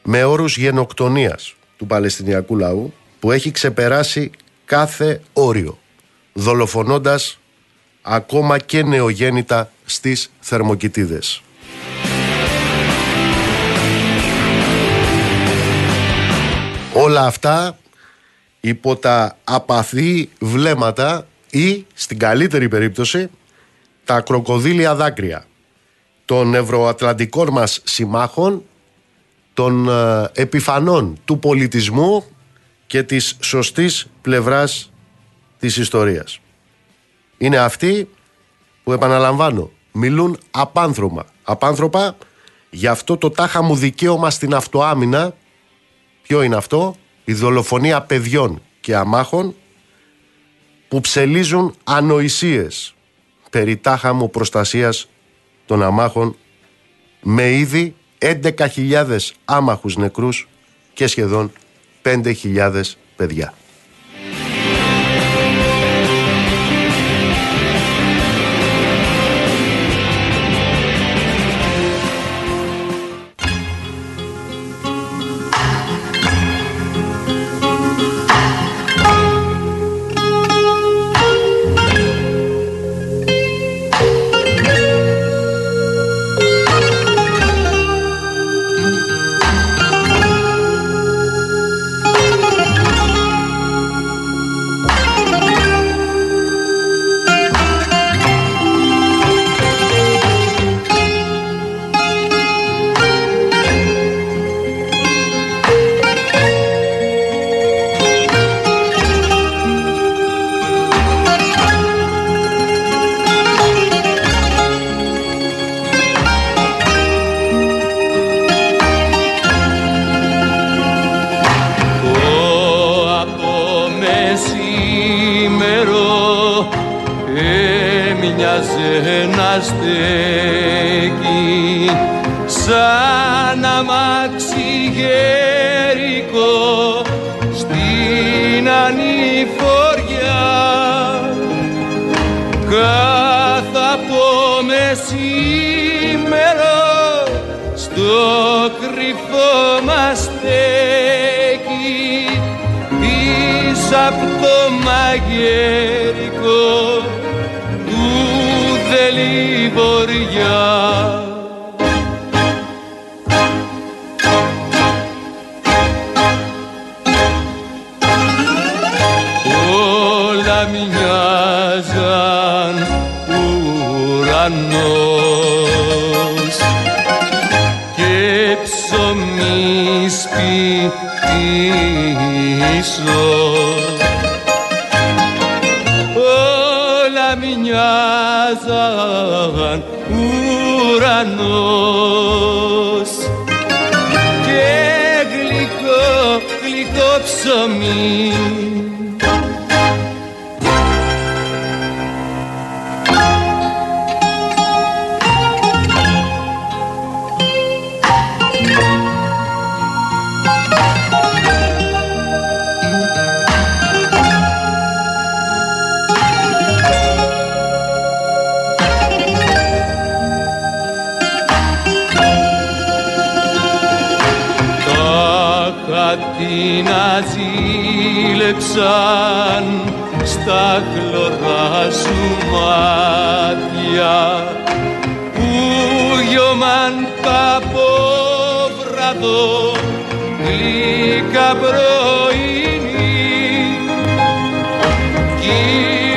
με όρους γενοκτονίας του Παλαιστινιακού λαού που έχει ξεπεράσει κάθε όριο δολοφονώντας ακόμα και νεογέννητα στις θερμοκοιτίδες. Όλα αυτά υπό τα απαθή βλέμματα ή στην καλύτερη περίπτωση τα κροκοδίλια δάκρυα των ευρωατλαντικών μας συμμάχων των ε, επιφανών του πολιτισμού και της σωστής πλευράς της ιστορίας. Είναι αυτοί που επαναλαμβάνω μιλούν απάνθρωπα. Απάνθρωπα για αυτό το τάχα μου δικαίωμα στην αυτοάμυνα. Ποιο είναι αυτό; Η δολοφονία παιδιών και αμάχων που ψελίζουν ανοησίες περί τάχα μου προστασίας των αμάχων με ήδη 11.000 άμαχους νεκρούς και σχεδόν 5.000 παιδιά. μοιάζε να στέκει σαν αμάξι γερικό στην ανηφοριά. Κάθε από μεσήμερο στο κρυφό μας στέκει πίσω από το μαγερικό άλλη ουρανός και γλυκό, γλυκό ψωμί. έκλεψαν στα κλωδά σου μάτια. Που γιωμάν τα ποβραδό γλυκά πρωινή. Κι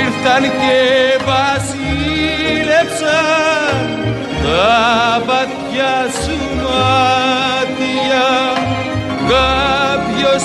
ήρθαν και βασίλεψαν τα βαθιά σου μάτια. Κάποιος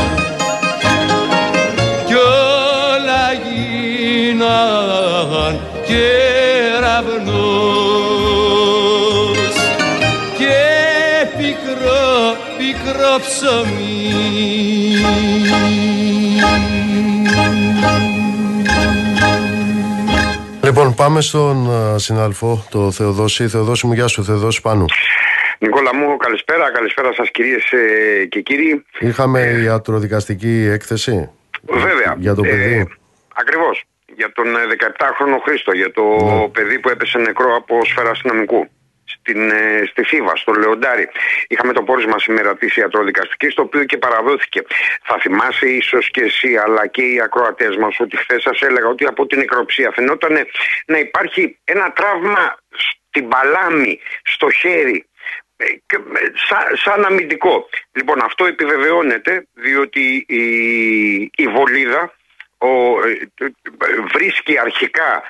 Λοιπόν, πάμε στον συναλφό, το Θεοδόση. Θεοδόση μου, γεια σου, Θεοδόση πάνω. Νικόλα μου, καλησπέρα. Καλησπέρα σας κυρίες ε, και κύριοι. Είχαμε ιατροδικαστική έκθεση. Βέβαια. Για το παιδί. Ε, ακριβώς. Για τον 17χρονο ε, Χρήστο, για το ναι. παιδί που έπεσε νεκρό από σφαίρα αστυνομικού στην, ε, στη Θήβα, στο Λεοντάρι. Είχαμε το πόρισμα σήμερα της ιατροδικαστικής, το οποίο και παραδόθηκε. Θα θυμάσαι ίσως και εσύ, αλλά και οι ακροατές μας, ότι χθες σας έλεγα ότι από την νεκροψία φαινόταν να υπάρχει ένα τραύμα στην παλάμη, στο χέρι, ε, σαν, σαν αμυντικό. Λοιπόν, αυτό επιβεβαιώνεται διότι η, η βολίδα ο, ε, βρίσκει αρχικά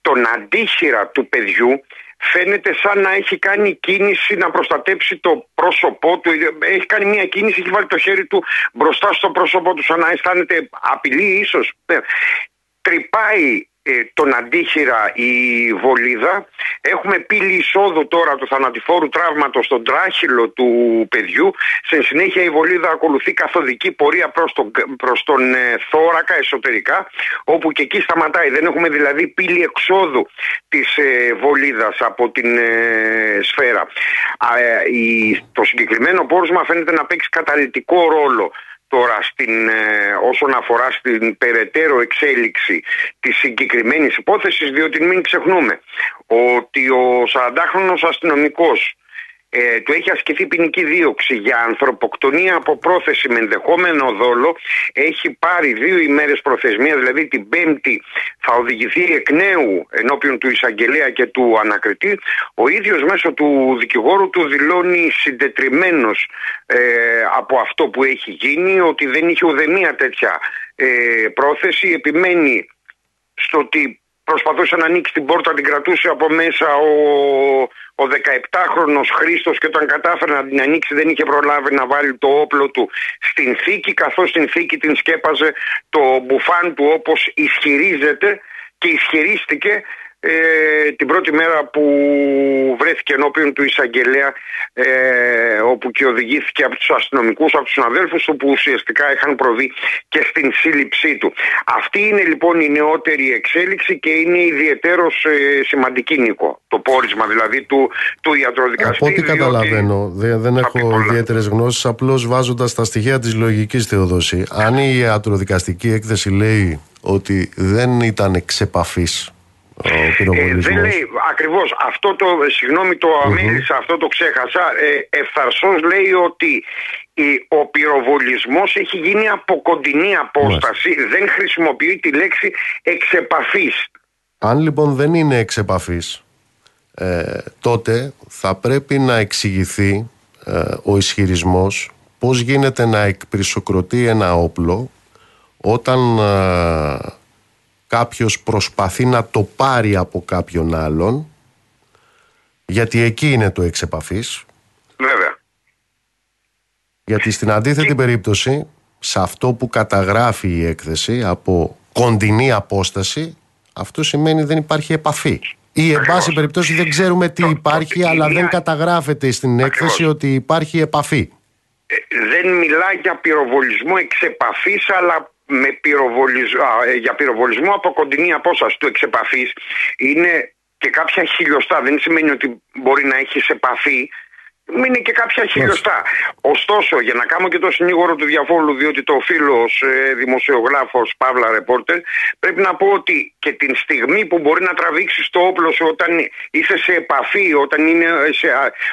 τον αντίχειρα του παιδιού φαίνεται σαν να έχει κάνει κίνηση να προστατέψει το πρόσωπό του. Έχει κάνει μια κίνηση, έχει βάλει το χέρι του μπροστά στο πρόσωπό του, σαν να αισθάνεται απειλή ίσως. Ναι. Τρυπάει ε, τον αντίχειρα η βολίδα. Έχουμε πύλη εισόδου τώρα του θανατηφόρου τραύματος στον τράχυλο του παιδιού. Σε συνέχεια η βολίδα ακολουθεί καθοδική πορεία προς τον, προς τον ε, θώρακα εσωτερικά όπου και εκεί σταματάει. Δεν έχουμε δηλαδή πύλη εξόδου της ε, βολίδας από την ε, σφαίρα. η, το συγκεκριμένο πόρισμα φαίνεται να παίξει καταλητικό ρόλο τώρα στην, ε, όσον αφορά στην περαιτέρω εξέλιξη της συγκεκριμένης υπόθεσης διότι μην ξεχνούμε ότι ο 40χρονος αστυνομικός ε, του έχει ασκηθεί ποινική δίωξη για ανθρωποκτονία από πρόθεση με ενδεχόμενο δόλο. Έχει πάρει δύο ημέρες προθεσμίας δηλαδή την πέμπτη θα οδηγηθεί εκ νέου ενώπιον του εισαγγελέα και του ανακριτή. Ο ίδιος μέσω του δικηγόρου του δηλώνει συντετριμένος ε, από αυτό που έχει γίνει ότι δεν είχε ουδεμία τέτοια ε, πρόθεση. Επιμένει στο ότι προσπαθούσε να ανοίξει την πόρτα, την κρατούσε από μέσα ο, ο 17χρονος Χρήστος και όταν κατάφερε να την ανοίξει δεν είχε προλάβει να βάλει το όπλο του στην θήκη καθώς στην θήκη την σκέπαζε το μπουφάν του όπως ισχυρίζεται και ισχυρίστηκε ε, την πρώτη μέρα που βρέθηκε ενώπιον του εισαγγελέα ε, όπου και οδηγήθηκε από τους αστυνομικούς, από τους συναδέλφους του που ουσιαστικά είχαν προβεί και στην σύλληψή του. Αυτή είναι λοιπόν η νεότερη εξέλιξη και είναι ιδιαίτερος ε, σημαντική Νίκο. Το πόρισμα δηλαδή του, του ιατροδικαστή. Από ό,τι καταλαβαίνω, δεν, δεν έχω ιδιαίτερες γνώσεις, απλώς βάζοντας τα στοιχεία της λογικής Θεοδόση. Αν η ιατροδικαστική έκθεση λέει ότι δεν ήταν εξεπαφής ε, δεν λέει ακριβώς αυτό το, συγγνώμη το αμίλησα, αυτό το ξέχασα, ε, ευθαρσώς λέει ότι ο πυροβολισμός έχει γίνει από κοντινή απόσταση, δεν χρησιμοποιεί τη λέξη εξεπαφής. Αν λοιπόν δεν είναι εξεπαφής, ε, τότε θα πρέπει να εξηγηθεί ε, ο ισχυρισμός πώς γίνεται να εκπρισοκροτεί ένα όπλο όταν ε, κάποιος προσπαθεί να το πάρει από κάποιον άλλον γιατί εκεί είναι το εξεπαφής Βέβαια. Γιατί στην αντίθετη περίπτωση σε αυτό που καταγράφει η έκθεση από κοντινή απόσταση αυτό σημαίνει δεν υπάρχει επαφή. Ή εν πάση περιπτώσει δεν ξέρουμε τι υπάρχει αλλά δεν καταγράφεται στην έκθεση ότι υπάρχει επαφή. Ε, δεν μιλά για πυροβολισμό εξ επαφής αλλά με πυροβολισμό, ε, για πυροβολισμό από κοντινή απόσταση του εξεπαφής είναι και κάποια χιλιοστά. Δεν σημαίνει ότι μπορεί να έχεις επαφή είναι και κάποια χιλιοστά. Ωστόσο, για να κάνω και το συνήγορο του διαφόλου, διότι το φίλο ε, δημοσιογράφος Παύλα Ρεπόρτερ, πρέπει να πω ότι και την στιγμή που μπορεί να τραβήξεις το όπλο σου όταν είσαι σε επαφή, όταν είναι σε,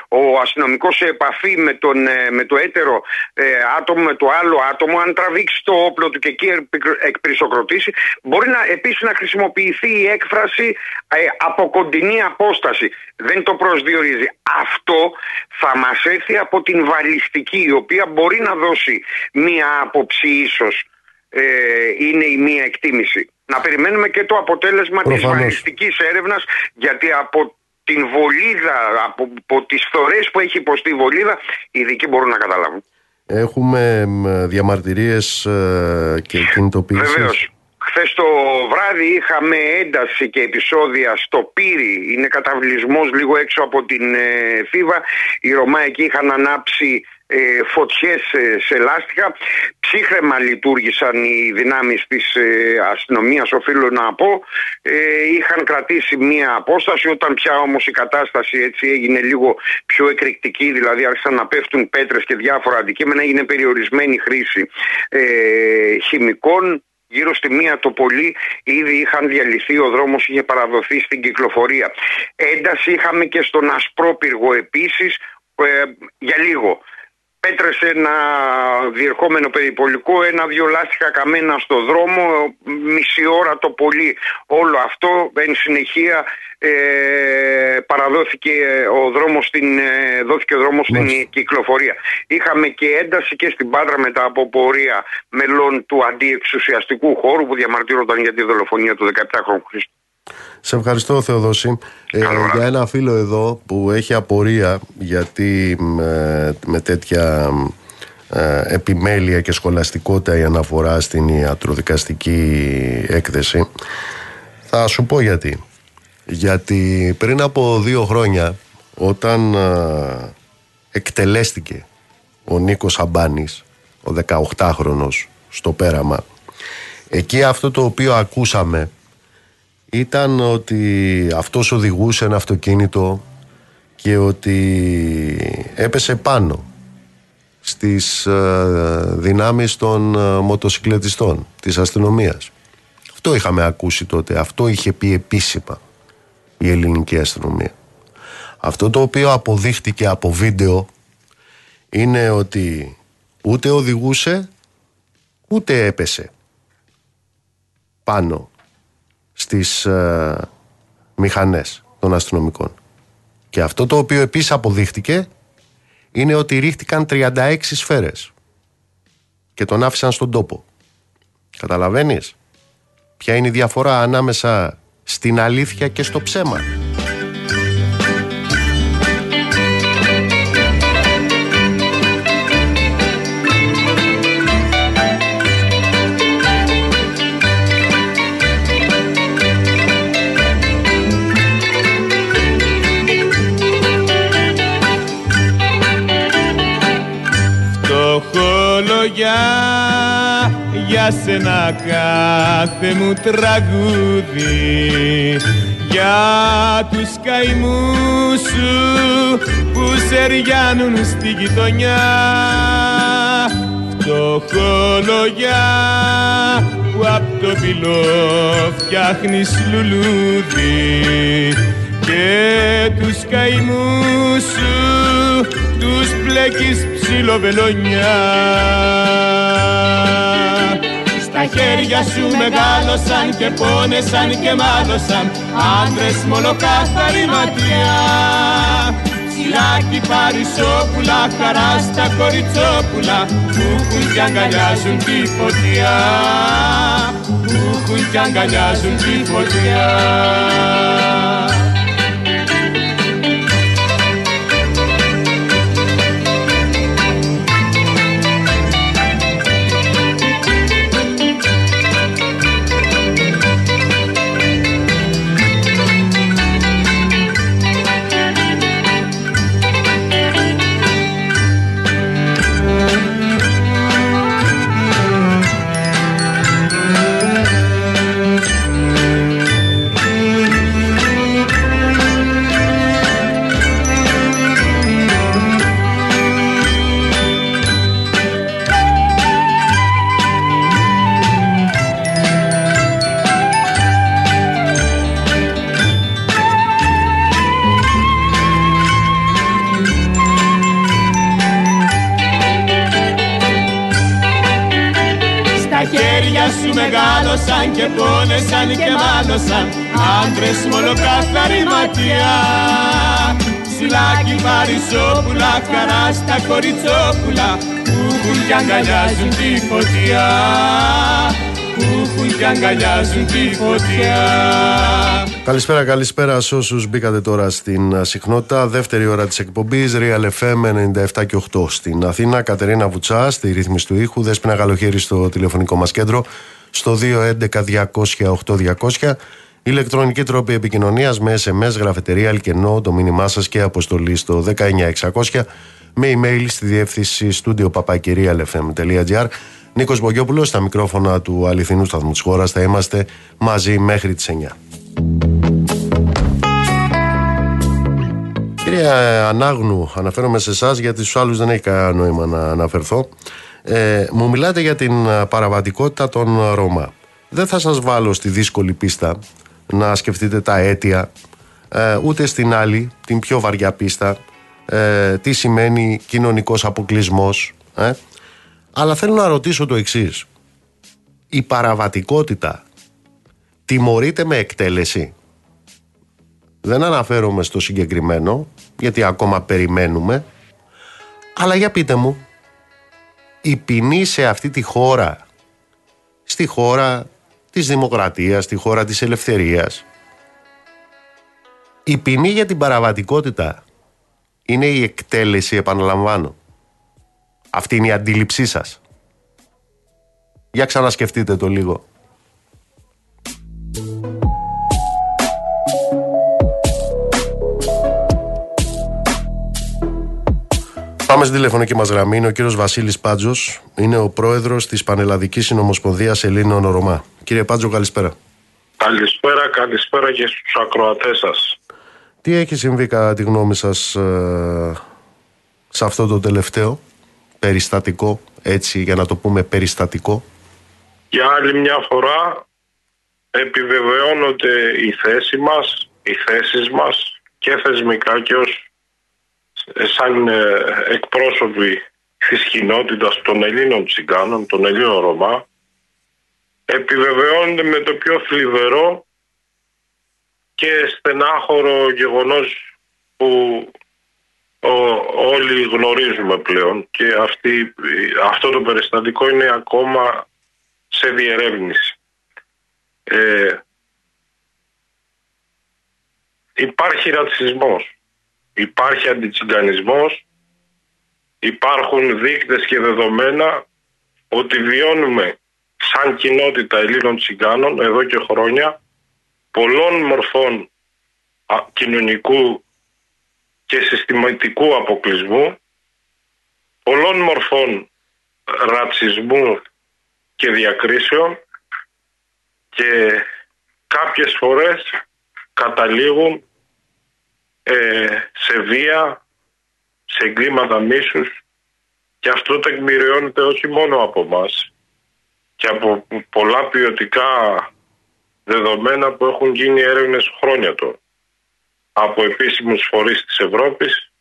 ο αστυνομικός σε επαφή με, τον, ε, με το έτερο ε, άτομο, με το άλλο άτομο, αν τραβήξεις το όπλο του και εκεί εκπρισοκροτήσει, μπορεί να, επίσης να χρησιμοποιηθεί η έκφραση ε, από κοντινή απόσταση. Δεν το προσδιορίζει. Αυτό θα μας έρθει από την βαλιστική η οποία μπορεί να δώσει μία άποψη ίσως ε, είναι η μία εκτίμηση. Να περιμένουμε και το αποτέλεσμα Προφανώς. της βαλιστικής έρευνας γιατί από την βολίδα, από, από τις φορές που έχει υποστεί η βολίδα οι ειδικοί μπορούν να καταλάβουν. Έχουμε διαμαρτυρίες ε, και κινητοποιήσεις. Βεβαίως. Χθες το βράδυ είχαμε ένταση και επεισόδια στο Πύρι. Είναι καταβλισμός λίγο έξω από την ε, Θήβα. Οι Ρωμά εκεί είχαν ανάψει ε, φωτιές ε, σε λάστιχα. Ψύχρεμα λειτουργήσαν οι δυνάμεις της ε, αστυνομίας, οφείλω να πω. Ε, είχαν κρατήσει μία απόσταση, όταν πια όμως η κατάσταση έτσι έγινε λίγο πιο εκρηκτική, δηλαδή άρχισαν να πέφτουν πέτρες και διάφορα αντικείμενα, έγινε περιορισμένη χρήση ε, χημικών, Γύρω στη μία το πολύ ήδη είχαν διαλυθεί, ο δρόμος είχε παραδοθεί στην κυκλοφορία. Ένταση είχαμε και στον Ασπρόπυργο επίσης ε, για λίγο πέτρεσε ένα διερχόμενο περιπολικό, ένα-δυο λάστιχα καμένα στο δρόμο, μισή ώρα το πολύ όλο αυτό. Εν συνεχεία ε, παραδόθηκε ο δρόμος στην, ε, δόθηκε ο δρόμος στην κυκλοφορία. Είχαμε και ένταση και στην Πάτρα μετά από πορεία μελών του αντιεξουσιαστικού χώρου που διαμαρτύρονταν για τη δολοφονία του 17χρονου Χριστού. Σε ευχαριστώ Θεοδόση. Ε, για ένα φίλο εδώ που έχει απορία γιατί με, με τέτοια ε, επιμέλεια και σχολαστικότητα η αναφορά στην ιατροδικαστική έκθεση θα σου πω γιατί. Γιατί πριν από δύο χρόνια όταν ε, εκτελέστηκε ο Νίκος Αμπάνης ο 18χρονος στο πέραμα εκεί αυτό το οποίο ακούσαμε ήταν ότι αυτός οδηγούσε ένα αυτοκίνητο και ότι έπεσε πάνω στις ε, δυνάμεις των ε, μοτοσυκλετιστών της αστυνομίας. Αυτό είχαμε ακούσει τότε, αυτό είχε πει επίσημα η ελληνική αστυνομία. Αυτό το οποίο αποδείχτηκε από βίντεο είναι ότι ούτε οδηγούσε ούτε έπεσε πάνω στις ε, μηχανές των αστυνομικών. Και αυτό το οποίο επίσης αποδείχτηκε είναι ότι ρίχτηκαν 36 σφαίρες και τον άφησαν στον τόπο. Καταλαβαίνεις; Ποια είναι η διαφορά ανάμεσα στην αλήθεια και στο ψέμα; Κάθε μου τραγούδι για τους καημούς σου που σε στη γειτονιά. Φτωχόλογια που απ' το πυλό φτιάχνεις λουλούδι. Και τους καημούς σου τους πλέκεις ψιλοβελονιά Στα χέρια σου μεγάλωσαν και πόνεσαν και μάλωσαν. Άντρες μολοκάθαρη ματιά. Ψηλάκι παρισόπουλα, χαρά στα κοριτσόπουλα. Που έχουν κι αγκαλιάζουν τη φωτιά. Που έχουν κι αγκαλιάζουν τη φωτιά μεγάλωσαν και πόνεσαν και μάλωσαν άντρες μολοκάθαρη ματιά Ψηλάκι παρισόπουλα, χαρά στα κοριτσόπουλα που έχουν κι αγκαλιάζουν τη φωτιά που έχουν κι αγκαλιάζουν τη φωτιά Καλησπέρα, καλησπέρα σε όσους μπήκατε τώρα στην συχνότητα. Δεύτερη ώρα της εκπομπής Real FM 97 και 8 στην Αθήνα. Κατερίνα Βουτσά στη ρύθμιση του ήχου. Δέσπινα καλοχέρι στο τηλεφωνικό μας κέντρο στο 211-200-8200. Ηλεκτρονική τρόπη επικοινωνίας με SMS, γραφετερία, αλκενό, το μήνυμά σας και αποστολή στο 19600. με email στη διεύθυνση studio papakirialfm.gr. Νίκος Μπογιόπουλος, στα μικρόφωνα του αληθινού σταθμού της χώρας. Θα είμαστε μαζί μέχρι τις 9. Κυρία Ανάγνου, αναφέρομαι σε εσάς γιατί στους άλλους δεν έχει κανένα νόημα να αναφερθώ. Ε, μου μιλάτε για την παραβατικότητα των Ρώμα. Δεν θα σας βάλω στη δύσκολη πίστα να σκεφτείτε τα αίτια, ε, ούτε στην άλλη, την πιο βαριά πίστα, ε, τι σημαίνει κοινωνικός αποκλεισμός. Ε. Αλλά θέλω να ρωτήσω το εξής. Η παραβατικότητα τιμωρείται με εκτέλεση; Δεν αναφέρομαι στο συγκεκριμένο, γιατί ακόμα περιμένουμε. Αλλά για πείτε μου, η ποινή σε αυτή τη χώρα, στη χώρα της δημοκρατίας, στη χώρα της ελευθερίας, η ποινή για την παραβατικότητα είναι η εκτέλεση, επαναλαμβάνω. Αυτή είναι η αντίληψή σας. Για ξανασκεφτείτε το λίγο. Πάμε στην τηλεφωνική μας γραμμή. Είναι ο κύριος Βασίλης Πάντζος. Είναι ο πρόεδρος της Πανελλαδικής Συνομοσπονδίας Ελλήνων Ρωμά. Κύριε Πάντζο, καλησπέρα. Καλησπέρα, καλησπέρα και στους ακροατές σας. Τι έχει συμβεί κατά τη γνώμη σας ε, σε αυτό το τελευταίο περιστατικό, έτσι για να το πούμε περιστατικό; Για άλλη μια φορά επιβεβαιώνονται οι θέση μας, οι θέσεις μας και θεσμικά και ως σαν ε, εκπρόσωποι της κοινότητας των Ελλήνων Τσιγκάνων, των Ελλήνων Ρωμά, επιβεβαιώνεται με το πιο θλιβερό και στενάχωρο γεγονός που όλοι γνωρίζουμε πλέον και αυτή, αυτό το περιστατικό είναι ακόμα σε διερεύνηση. Ε, υπάρχει ρατσισμός υπάρχει αντιτσιγκανισμός, υπάρχουν δείκτες και δεδομένα ότι βιώνουμε σαν κοινότητα Ελλήνων Τσιγκάνων εδώ και χρόνια πολλών μορφών κοινωνικού και συστηματικού αποκλεισμού, πολλών μορφών ρατσισμού και διακρίσεων και κάποιες φορές καταλήγουν ε, σε βία, σε εγκλήματα μίσους. Και αυτό τεκμηριώνεται όχι μόνο από μας και από πολλά ποιοτικά δεδομένα που έχουν γίνει έρευνες χρόνια τώρα. Από επίσημους φορείς της Ευρώπης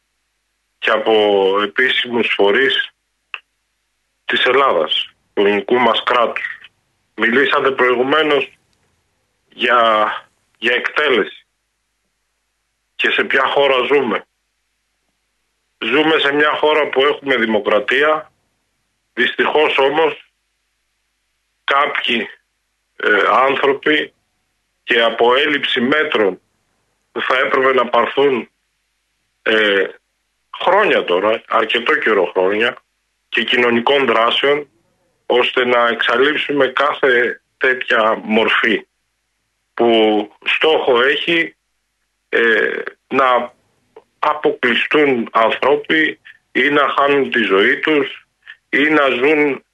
και από επίσημους φορείς της Ελλάδας, του ελληνικού μας κράτους. Μιλήσατε προηγουμένως για, για εκτέλεση και σε ποια χώρα ζούμε. Ζούμε σε μια χώρα που έχουμε δημοκρατία, δυστυχώς όμως κάποιοι ε, άνθρωποι και από έλλειψη μέτρων που θα έπρεπε να πάρθουν ε, χρόνια τώρα, αρκετό καιρό χρόνια και κοινωνικών δράσεων ώστε να εξαλείψουμε κάθε τέτοια μορφή που στόχο έχει ε, να αποκλειστούν ανθρώποι ή να χάνουν τη ζωή τους ή να ζουν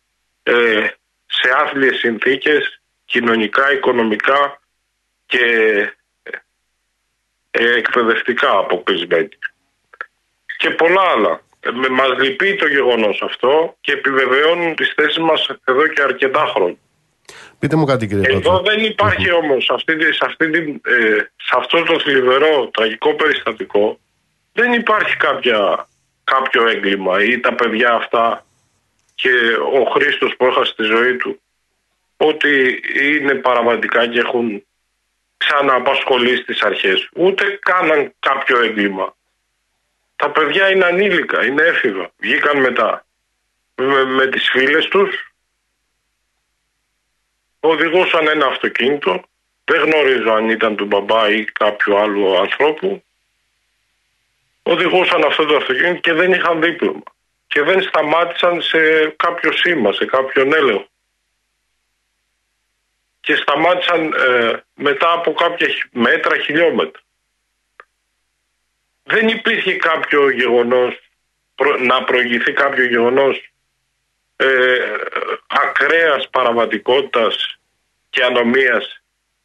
ε, σε άθλιες συνθήκες κοινωνικά, οικονομικά και ε, εκπαιδευτικά αποκλεισμένοι. Και πολλά άλλα. Ε, μας λυπεί το γεγονός αυτό και επιβεβαιώνουν τις θέσεις μας εδώ και αρκετά χρόνια. Πείτε μου κάτι κύριε Εδώ δεν υπάρχει όμως σε, αυτή, ε, σε αυτό το θλιβερό τραγικό περιστατικό δεν υπάρχει κάποια, κάποιο έγκλημα ή τα παιδιά αυτά και ο Χρήστος που έχασε τη ζωή του ότι είναι παραβατικά και έχουν ξανααπασχολήσει τις αρχές. Ούτε κάναν κάποιο έγκλημα. Τα παιδιά είναι ανήλικα, είναι έφηβα. Βγήκαν μετά με, με τις φίλες τους οδηγούσαν ένα αυτοκίνητο, δεν γνωρίζω αν ήταν του μπαμπά ή κάποιου άλλου ανθρώπου, οδηγούσαν αυτό το αυτοκίνητο και δεν είχαν δίπλωμα και δεν σταμάτησαν σε κάποιο σήμα, σε κάποιον έλεγχο. Και σταμάτησαν ε, μετά από κάποια μέτρα, χιλιόμετρα. Δεν υπήρχε κάποιο γεγονός να προηγηθεί κάποιο γεγονός ε, ακραίας παραβατικότητας και ανομίας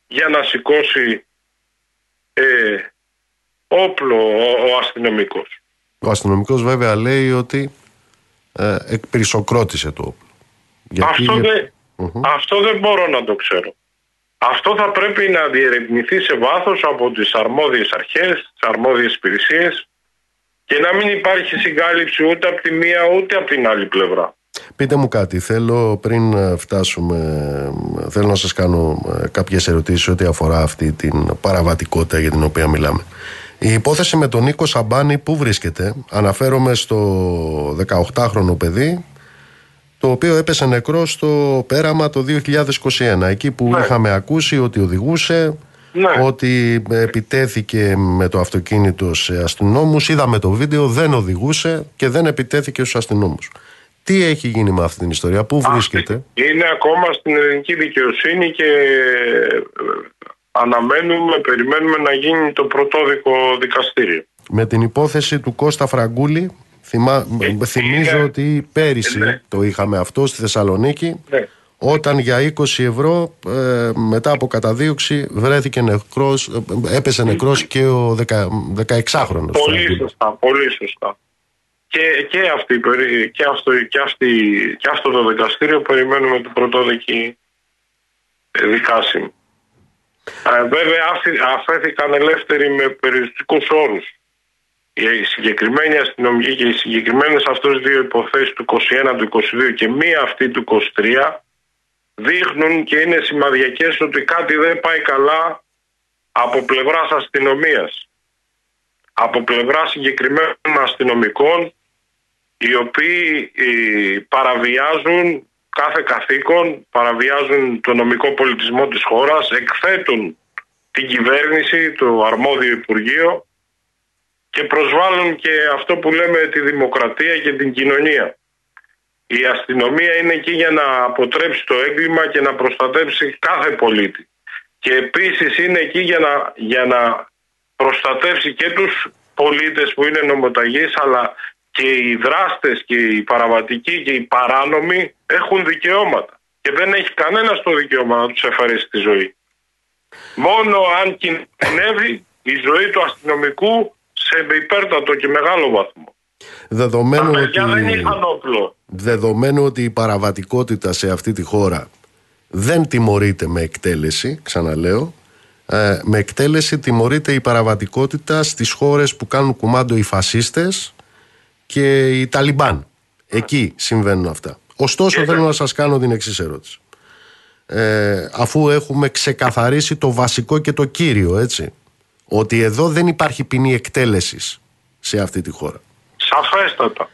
για να σηκώσει ε, όπλο ο, ο αστυνομικός. Ο αστυνομικός βέβαια λέει ότι ε, εκπρισοκρότησε το όπλο. Αυτό, δεν, αυτό δεν μπορώ να το ξέρω. Αυτό θα πρέπει να διερευνηθεί σε βάθος από τις αρμόδιες αρχές, τις αρμόδιες υπηρεσίες και να μην υπάρχει συγκάλυψη ούτε από τη μία ούτε από την άλλη πλευρά. Πείτε μου κάτι, θέλω πριν ε, φτάσουμε, ε, θέλω να σας κάνω ε, κάποιες ερωτήσεις ό,τι αφορά αυτή την παραβατικότητα για την οποία μιλάμε. Η υπόθεση με τον Νίκο Σαμπάνη πού βρίσκεται, αναφέρομαι στο 18χρονο παιδί το οποίο έπεσε νεκρό στο πέραμα το 2021 εκεί που ναι. είχαμε ακούσει ότι οδηγούσε ναι. ότι επιτέθηκε με το αυτοκίνητο σε αστυνόμους είδαμε το βίντεο, δεν οδηγούσε και δεν επιτέθηκε στους αστυνόμους τι έχει γίνει με αυτή την ιστορία, πού βρίσκεται; Είναι ακόμα στην ελληνική δικαιοσύνη και ε, αναμένουμε, περιμένουμε να γίνει το πρωτόδικο δικαστήριο. Με την υπόθεση του Κώστα Φραγκούλη, θυμά, ε, θυμίζω ότι πέρυσι ναι. το είχαμε αυτό στη Θεσσαλονίκη, ναι. όταν για 20 ευρώ ε, μετά από καταδίωξη βρέθηκε νεκρός, έπεσε νεκρός και ο 16χρονος. Πολύ σωστά, πολύ σωστά και, και, αυτή, και, αυτό, και, αυτή, και αυτό το δικαστήριο περιμένουμε το πρωτόδικη δικάσιμο. Ε, βέβαια αφέθηκαν ελεύθεροι με περιοριστικούς όρους. Οι συγκεκριμένοι αστυνομικοί και οι συγκεκριμένες αυτές δύο υποθέσεις του 21, του 22 και μία αυτή του 23 δείχνουν και είναι σημαδιακές ότι κάτι δεν πάει καλά από πλευράς αστυνομίας. Από πλευράς συγκεκριμένων αστυνομικών οι οποίοι ε, παραβιάζουν κάθε καθήκον, παραβιάζουν το νομικό πολιτισμό της χώρας, εκθέτουν την κυβέρνηση, το αρμόδιο Υπουργείο και προσβάλλουν και αυτό που λέμε τη δημοκρατία και την κοινωνία. Η αστυνομία είναι εκεί για να αποτρέψει το έγκλημα και να προστατέψει κάθε πολίτη. Και επίσης είναι εκεί για να, για να προστατεύσει και τους πολίτες που είναι νομοταγείς αλλά και οι δράστες και οι παραβατικοί και οι παράνομοι έχουν δικαιώματα και δεν έχει κανένας το δικαίωμα να τους εφαρίσει τη ζωή. Μόνο αν κινδυνεύει η ζωή του αστυνομικού σε υπέρτατο και μεγάλο βαθμό. Δεδομένου ότι... δεν είχαν όπλο. Δεδομένου ότι η παραβατικότητα σε αυτή τη χώρα δεν τιμωρείται με εκτέλεση, ξαναλέω, ε, με εκτέλεση τιμωρείται η παραβατικότητα στις χώρες που κάνουν κουμάντο οι φασίστες και οι Ταλιμπάν. Εκεί συμβαίνουν αυτά. Ωστόσο, θέλω να σας κάνω την εξής ερώτηση. Ε, αφού έχουμε ξεκαθαρίσει το βασικό και το κύριο, έτσι, ότι εδώ δεν υπάρχει ποινή εκτέλεσης σε αυτή τη χώρα. Σαφέστατα.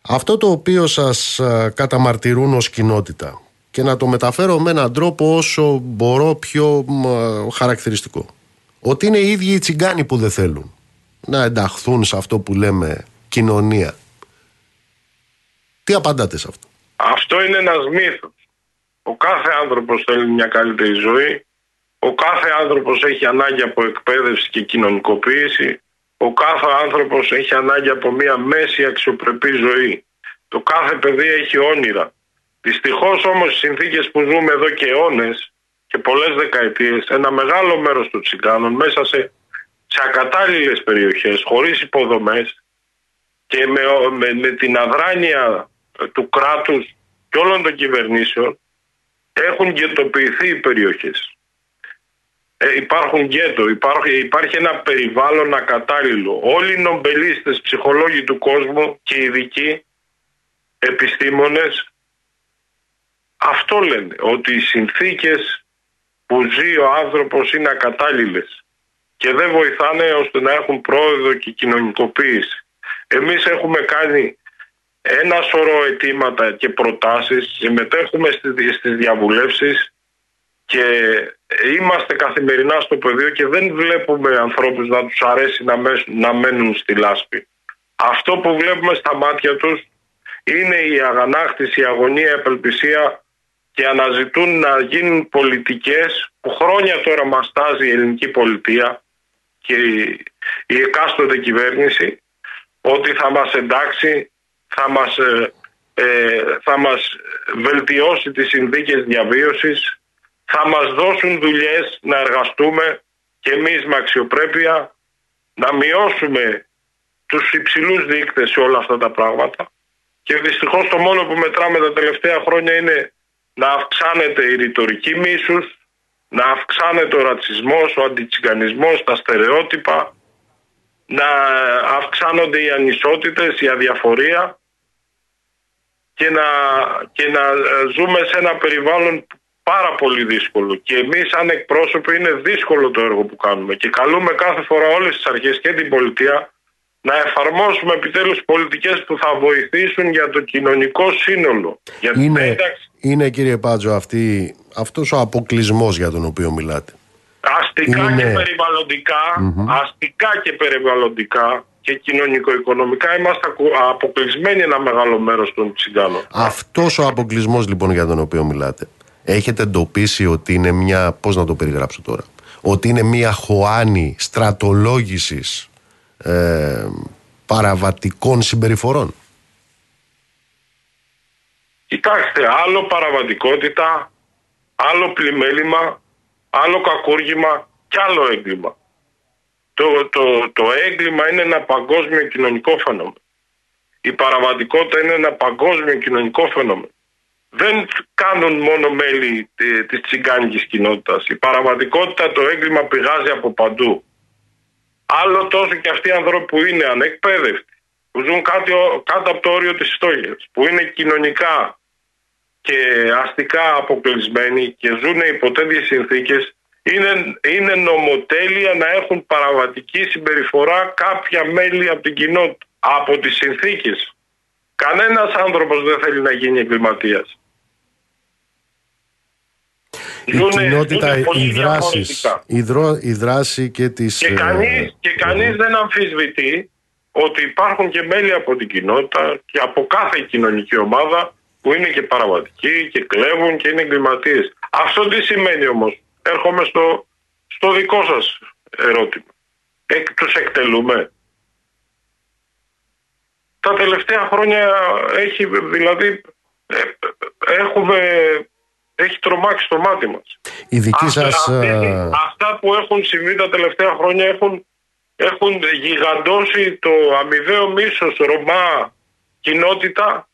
Αυτό το οποίο σας καταμαρτυρούν ως κοινότητα και να το μεταφέρω με έναν τρόπο όσο μπορώ πιο χαρακτηριστικό. Ότι είναι οι ίδιοι οι τσιγκάνοι που δεν θέλουν να ενταχθούν σε αυτό που λέμε κοινωνία. Τι απαντάτε σε αυτό; Αυτό είναι ένας μύθος. Ο κάθε άνθρωπος θέλει μια καλύτερη ζωή. Ο κάθε άνθρωπος έχει ανάγκη από εκπαίδευση και κοινωνικοποίηση. Ο κάθε άνθρωπος έχει ανάγκη από μια μέση αξιοπρεπή ζωή. Το κάθε παιδί έχει όνειρα. Δυστυχώς όμως οι συνθήκες που ζούμε εδώ και αιώνες και πολλές δεκαετίες, ένα μεγάλο μέρος των τσιγκάνων μέσα σε, σε ακατάλληλες περιοχές, χωρίς υποδομές, και με, με, με την αδράνεια του κράτους και όλων των κυβερνήσεων έχουν γετοποιηθεί οι περιοχές. Ε, υπάρχουν γκέτο, υπάρχει, υπάρχει ένα περιβάλλον ακατάλληλο. Όλοι οι νομπελίστες, ψυχολόγοι του κόσμου και ειδικοί επιστήμονες αυτό λένε, ότι οι συνθήκες που ζει ο άνθρωπος είναι ακατάλληλες και δεν βοηθάνε ώστε να έχουν πρόοδο και κοινωνικοποίηση. Εμείς έχουμε κάνει ένα σωρό αιτήματα και προτάσεις, συμμετέχουμε στις διαβουλεύσεις και είμαστε καθημερινά στο πεδίο και δεν βλέπουμε ανθρώπους να τους αρέσει να μένουν στη λάσπη. Αυτό που βλέπουμε στα μάτια τους είναι η αγανάκτηση, η αγωνία, η απελπισία και αναζητούν να γίνουν πολιτικές που χρόνια τώρα μας τάζει η ελληνική πολιτεία και η εκάστοτε κυβέρνηση ότι θα μας εντάξει, θα μας, ε, ε, θα μας βελτιώσει τις συνθήκες διαβίωσης, θα μας δώσουν δουλειές να εργαστούμε και εμείς με αξιοπρέπεια, να μειώσουμε τους υψηλούς δείκτες σε όλα αυτά τα πράγματα. Και δυστυχώς το μόνο που μετράμε τα τελευταία χρόνια είναι να αυξάνεται η ρητορική μίσους, να αυξάνεται ο ρατσισμός, ο αντιτσιγκανισμός, τα στερεότυπα, να αυξάνονται οι ανισότητες, η αδιαφορία και να, και να ζούμε σε ένα περιβάλλον πάρα πολύ δύσκολο και εμείς σαν εκπρόσωποι είναι δύσκολο το έργο που κάνουμε και καλούμε κάθε φορά όλες τις αρχές και την πολιτεία να εφαρμόσουμε επιτέλους πολιτικές που θα βοηθήσουν για το κοινωνικό σύνολο. Για είναι, είναι κύριε Πάτζο αυτή, αυτός ο αποκλεισμός για τον οποίο μιλάτε. Αστικά και περιβαλλοντικα αστικά και περιβαλλοντικά και κοινωνικο-οικονομικά είμαστε αποκλεισμένοι ένα μεγάλο μέρος των τσιγκάνων. Αυτός ο αποκλεισμός λοιπόν για τον οποίο μιλάτε έχετε εντοπίσει ότι είναι μια, πώς να το περιγράψω τώρα, ότι είναι μια χωάνη στρατολόγησης ε, παραβατικών συμπεριφορών; Κοιτάξτε, άλλο παραβατικότητα, άλλο πλημέλημα, άλλο κακούργημα και άλλο έγκλημα. Το, το, το έγκλημα είναι ένα παγκόσμιο κοινωνικό φαινόμενο. Η παραβατικότητα είναι ένα παγκόσμιο κοινωνικό φαινόμενο. Δεν κάνουν μόνο μέλη της τσιγκάνικης κοινότητας. Η παραβατικότητα, το έγκλημα πηγάζει από παντού. Άλλο τόσο και αυτοί οι άνθρωποι που είναι ανεκπαίδευτοι, που ζουν κάτω, κάτω από το όριο της στόχης, που είναι κοινωνικά και αστικά αποκλεισμένοι και ζουν υπό τέτοιες συνθήκες, είναι, είναι νομοτέλεια να έχουν παραβατική συμπεριφορά κάποια μέλη από την κοινότητα, από τις συνθήκες. Κανένας άνθρωπος δεν θέλει να γίνει εγκληματίας. Η κοινότητα, οι δράσεις, η, δρό, η δράση και τις... Και κανείς, και κανείς δεν αμφισβητεί ότι υπάρχουν και μέλη από την κοινότητα και από κάθε κοινωνική ομάδα που είναι και παραβατικοί και κλέβουν και είναι εγκληματίες. Αυτό τι σημαίνει όμως; Έρχομαι στο, στο δικό σας ερώτημα. Ε, τους εκτελούμε; Τα τελευταία χρόνια έχει δηλαδή ε, έχουμε έχει τρομάξει το μάτι μας. Η δική αυτά, σας... Ε, αυτά που έχουν συμβεί τα τελευταία χρόνια έχουν, έχουν γιγαντώσει το αμοιβαίο μίσος Ρωμά κοινότητα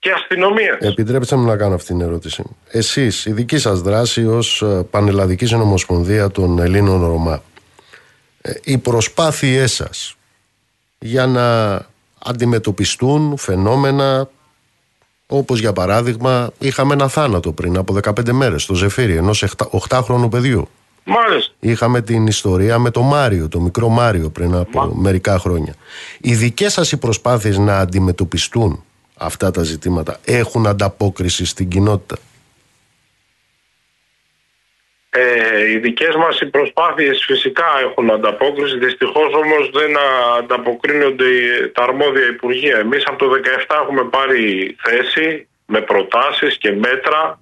και αστυνομία. Επιτρέψτε μου να κάνω αυτή την ερώτηση. Εσείς, η δική σας δράση ως ε, Πανελλαδική Συνομοσπονδία των Ελλήνων Ρωμά, ε, οι προσπάθειές σας για να αντιμετωπιστούν φαινόμενα όπως για παράδειγμα είχαμε ένα θάνατο πριν από 15 μέρες στο Ζεφύρι ενός 8χρονου παιδιού. Μάλιστα. Είχαμε την ιστορία με το Μάριο, το μικρό Μάριο πριν από μερικά χρόνια. Οι δικές σας οι προσπάθειες να αντιμετωπιστούν αυτά τα ζητήματα έχουν ανταπόκριση στην κοινότητα. Ε, οι δικές μας οι προσπάθειες φυσικά έχουν ανταπόκριση, δυστυχώς όμως δεν ανταποκρίνονται τα αρμόδια υπουργεία. Εμείς από το 2017 έχουμε πάρει θέση με προτάσεις και μέτρα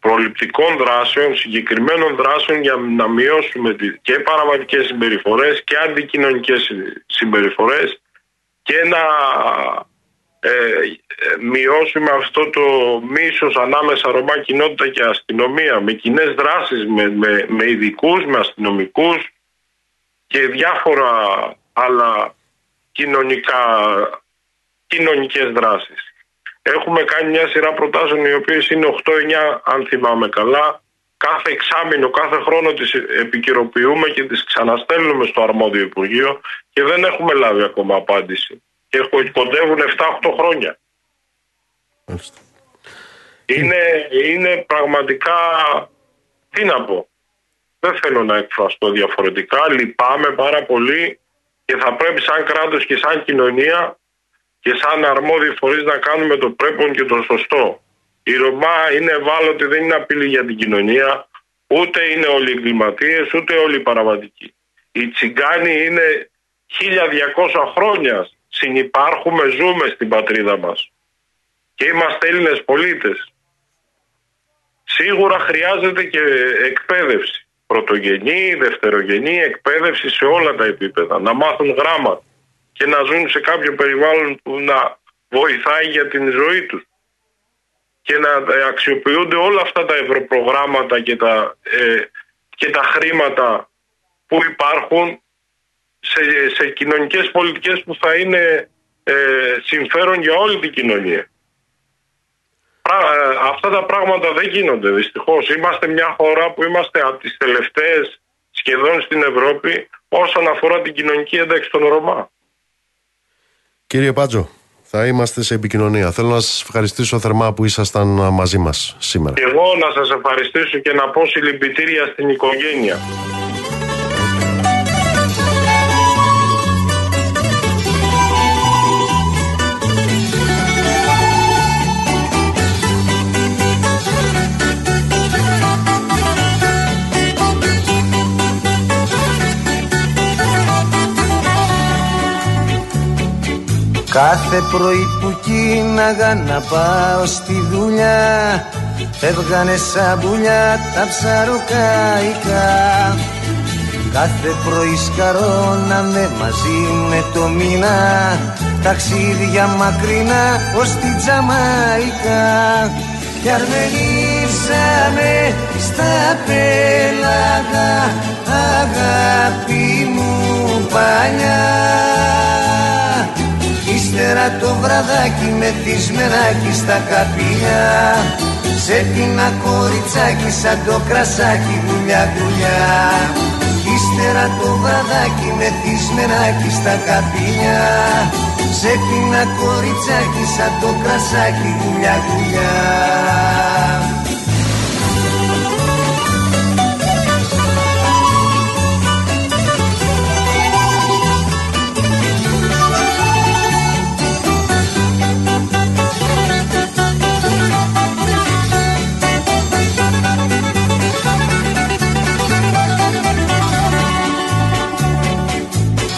προληπτικών δράσεων, συγκεκριμένων δράσεων για να μειώσουμε και παραβατικές συμπεριφορές και αντικοινωνικές συμπεριφορές και να ε, μειώσουμε αυτό το μίσος ανάμεσα Ρωμά κοινότητα και αστυνομία με κοινές δράσεις, με, με, με ειδικούς, με αστυνομικούς και διάφορα άλλα κοινωνικά, κοινωνικές δράσεις. Έχουμε κάνει μια σειρά προτάσεων οι οποίες είναι 8-9 αν θυμάμαι καλά. Κάθε εξάμεινο, κάθε χρόνο τις επικυροποιούμε και τις ξαναστέλνουμε στο αρμόδιο Υπουργείο και δεν έχουμε λάβει ακόμα απάντηση και κοντεύουν 7-8 χρόνια. Είναι, είναι πραγματικά, τι να πω, δεν θέλω να εκφραστώ διαφορετικά, λυπάμαι πάρα πολύ και θα πρέπει σαν κράτος και σαν κοινωνία και σαν αρμόδιοι φορείς να κάνουμε το πρέπον και το σωστό. Η Ρωμά είναι ευάλωτη, δεν είναι απειλή για την κοινωνία, ούτε είναι όλοι εγκληματίες, ούτε όλοι παραβατικοί. Οι τσιγκάνοι είναι 1200 χρόνια συνυπάρχουμε, ζούμε στην πατρίδα μας και είμαστε Έλληνες πολίτες. Σίγουρα χρειάζεται και εκπαίδευση. Πρωτογενή, δευτερογενή, εκπαίδευση σε όλα τα επίπεδα. Να μάθουν γράμματα. και να ζουν σε κάποιο περιβάλλον που να βοηθάει για την ζωή τους και να αξιοποιούνται όλα αυτά τα ευρωπρογράμματα και τα, ε, και τα χρήματα που υπάρχουν σε, σε κοινωνικές πολιτικές που θα είναι ε, συμφέρον για όλη την κοινωνία. Ε, αυτά τα πράγματα δεν γίνονται δυστυχώς. Είμαστε μια χώρα που είμαστε από τις τελευταίες σχεδόν στην Ευρώπη όσον αφορά την κοινωνική ένταξη των Ρωμά. Κύριε Πάτζο, θα είμαστε σε επικοινωνία. Θέλω να σας ευχαριστήσω θερμά που ήσασταν μαζί μας σήμερα. Και εγώ να σας ευχαριστήσω και να πω συλληπιτήρια στην οικογένεια. Κάθε πρωί που κίναγα να πάω στη δουλειά Φεύγανε σαν πουλιά τα ψαροκαϊκά. Κάθε πρωί σκαρώναμε μαζί με το μήνα Ταξίδια μακρινά ως τη Τζαμαϊκά. Κι αρμενίσαμε στα πέλαγα Αγάπη μου παλιά Ύστερα το βραδάκι με μενάκι στα καπηλιά Σε πίνα κοριτσάκι σαν το κρασάκι δουλειά δουλειά Ύστερα το βραδάκι με μενάκι στα καπηλιά Σε πίνα κοριτσάκι σαν το κρασάκι δουλειά δουλειά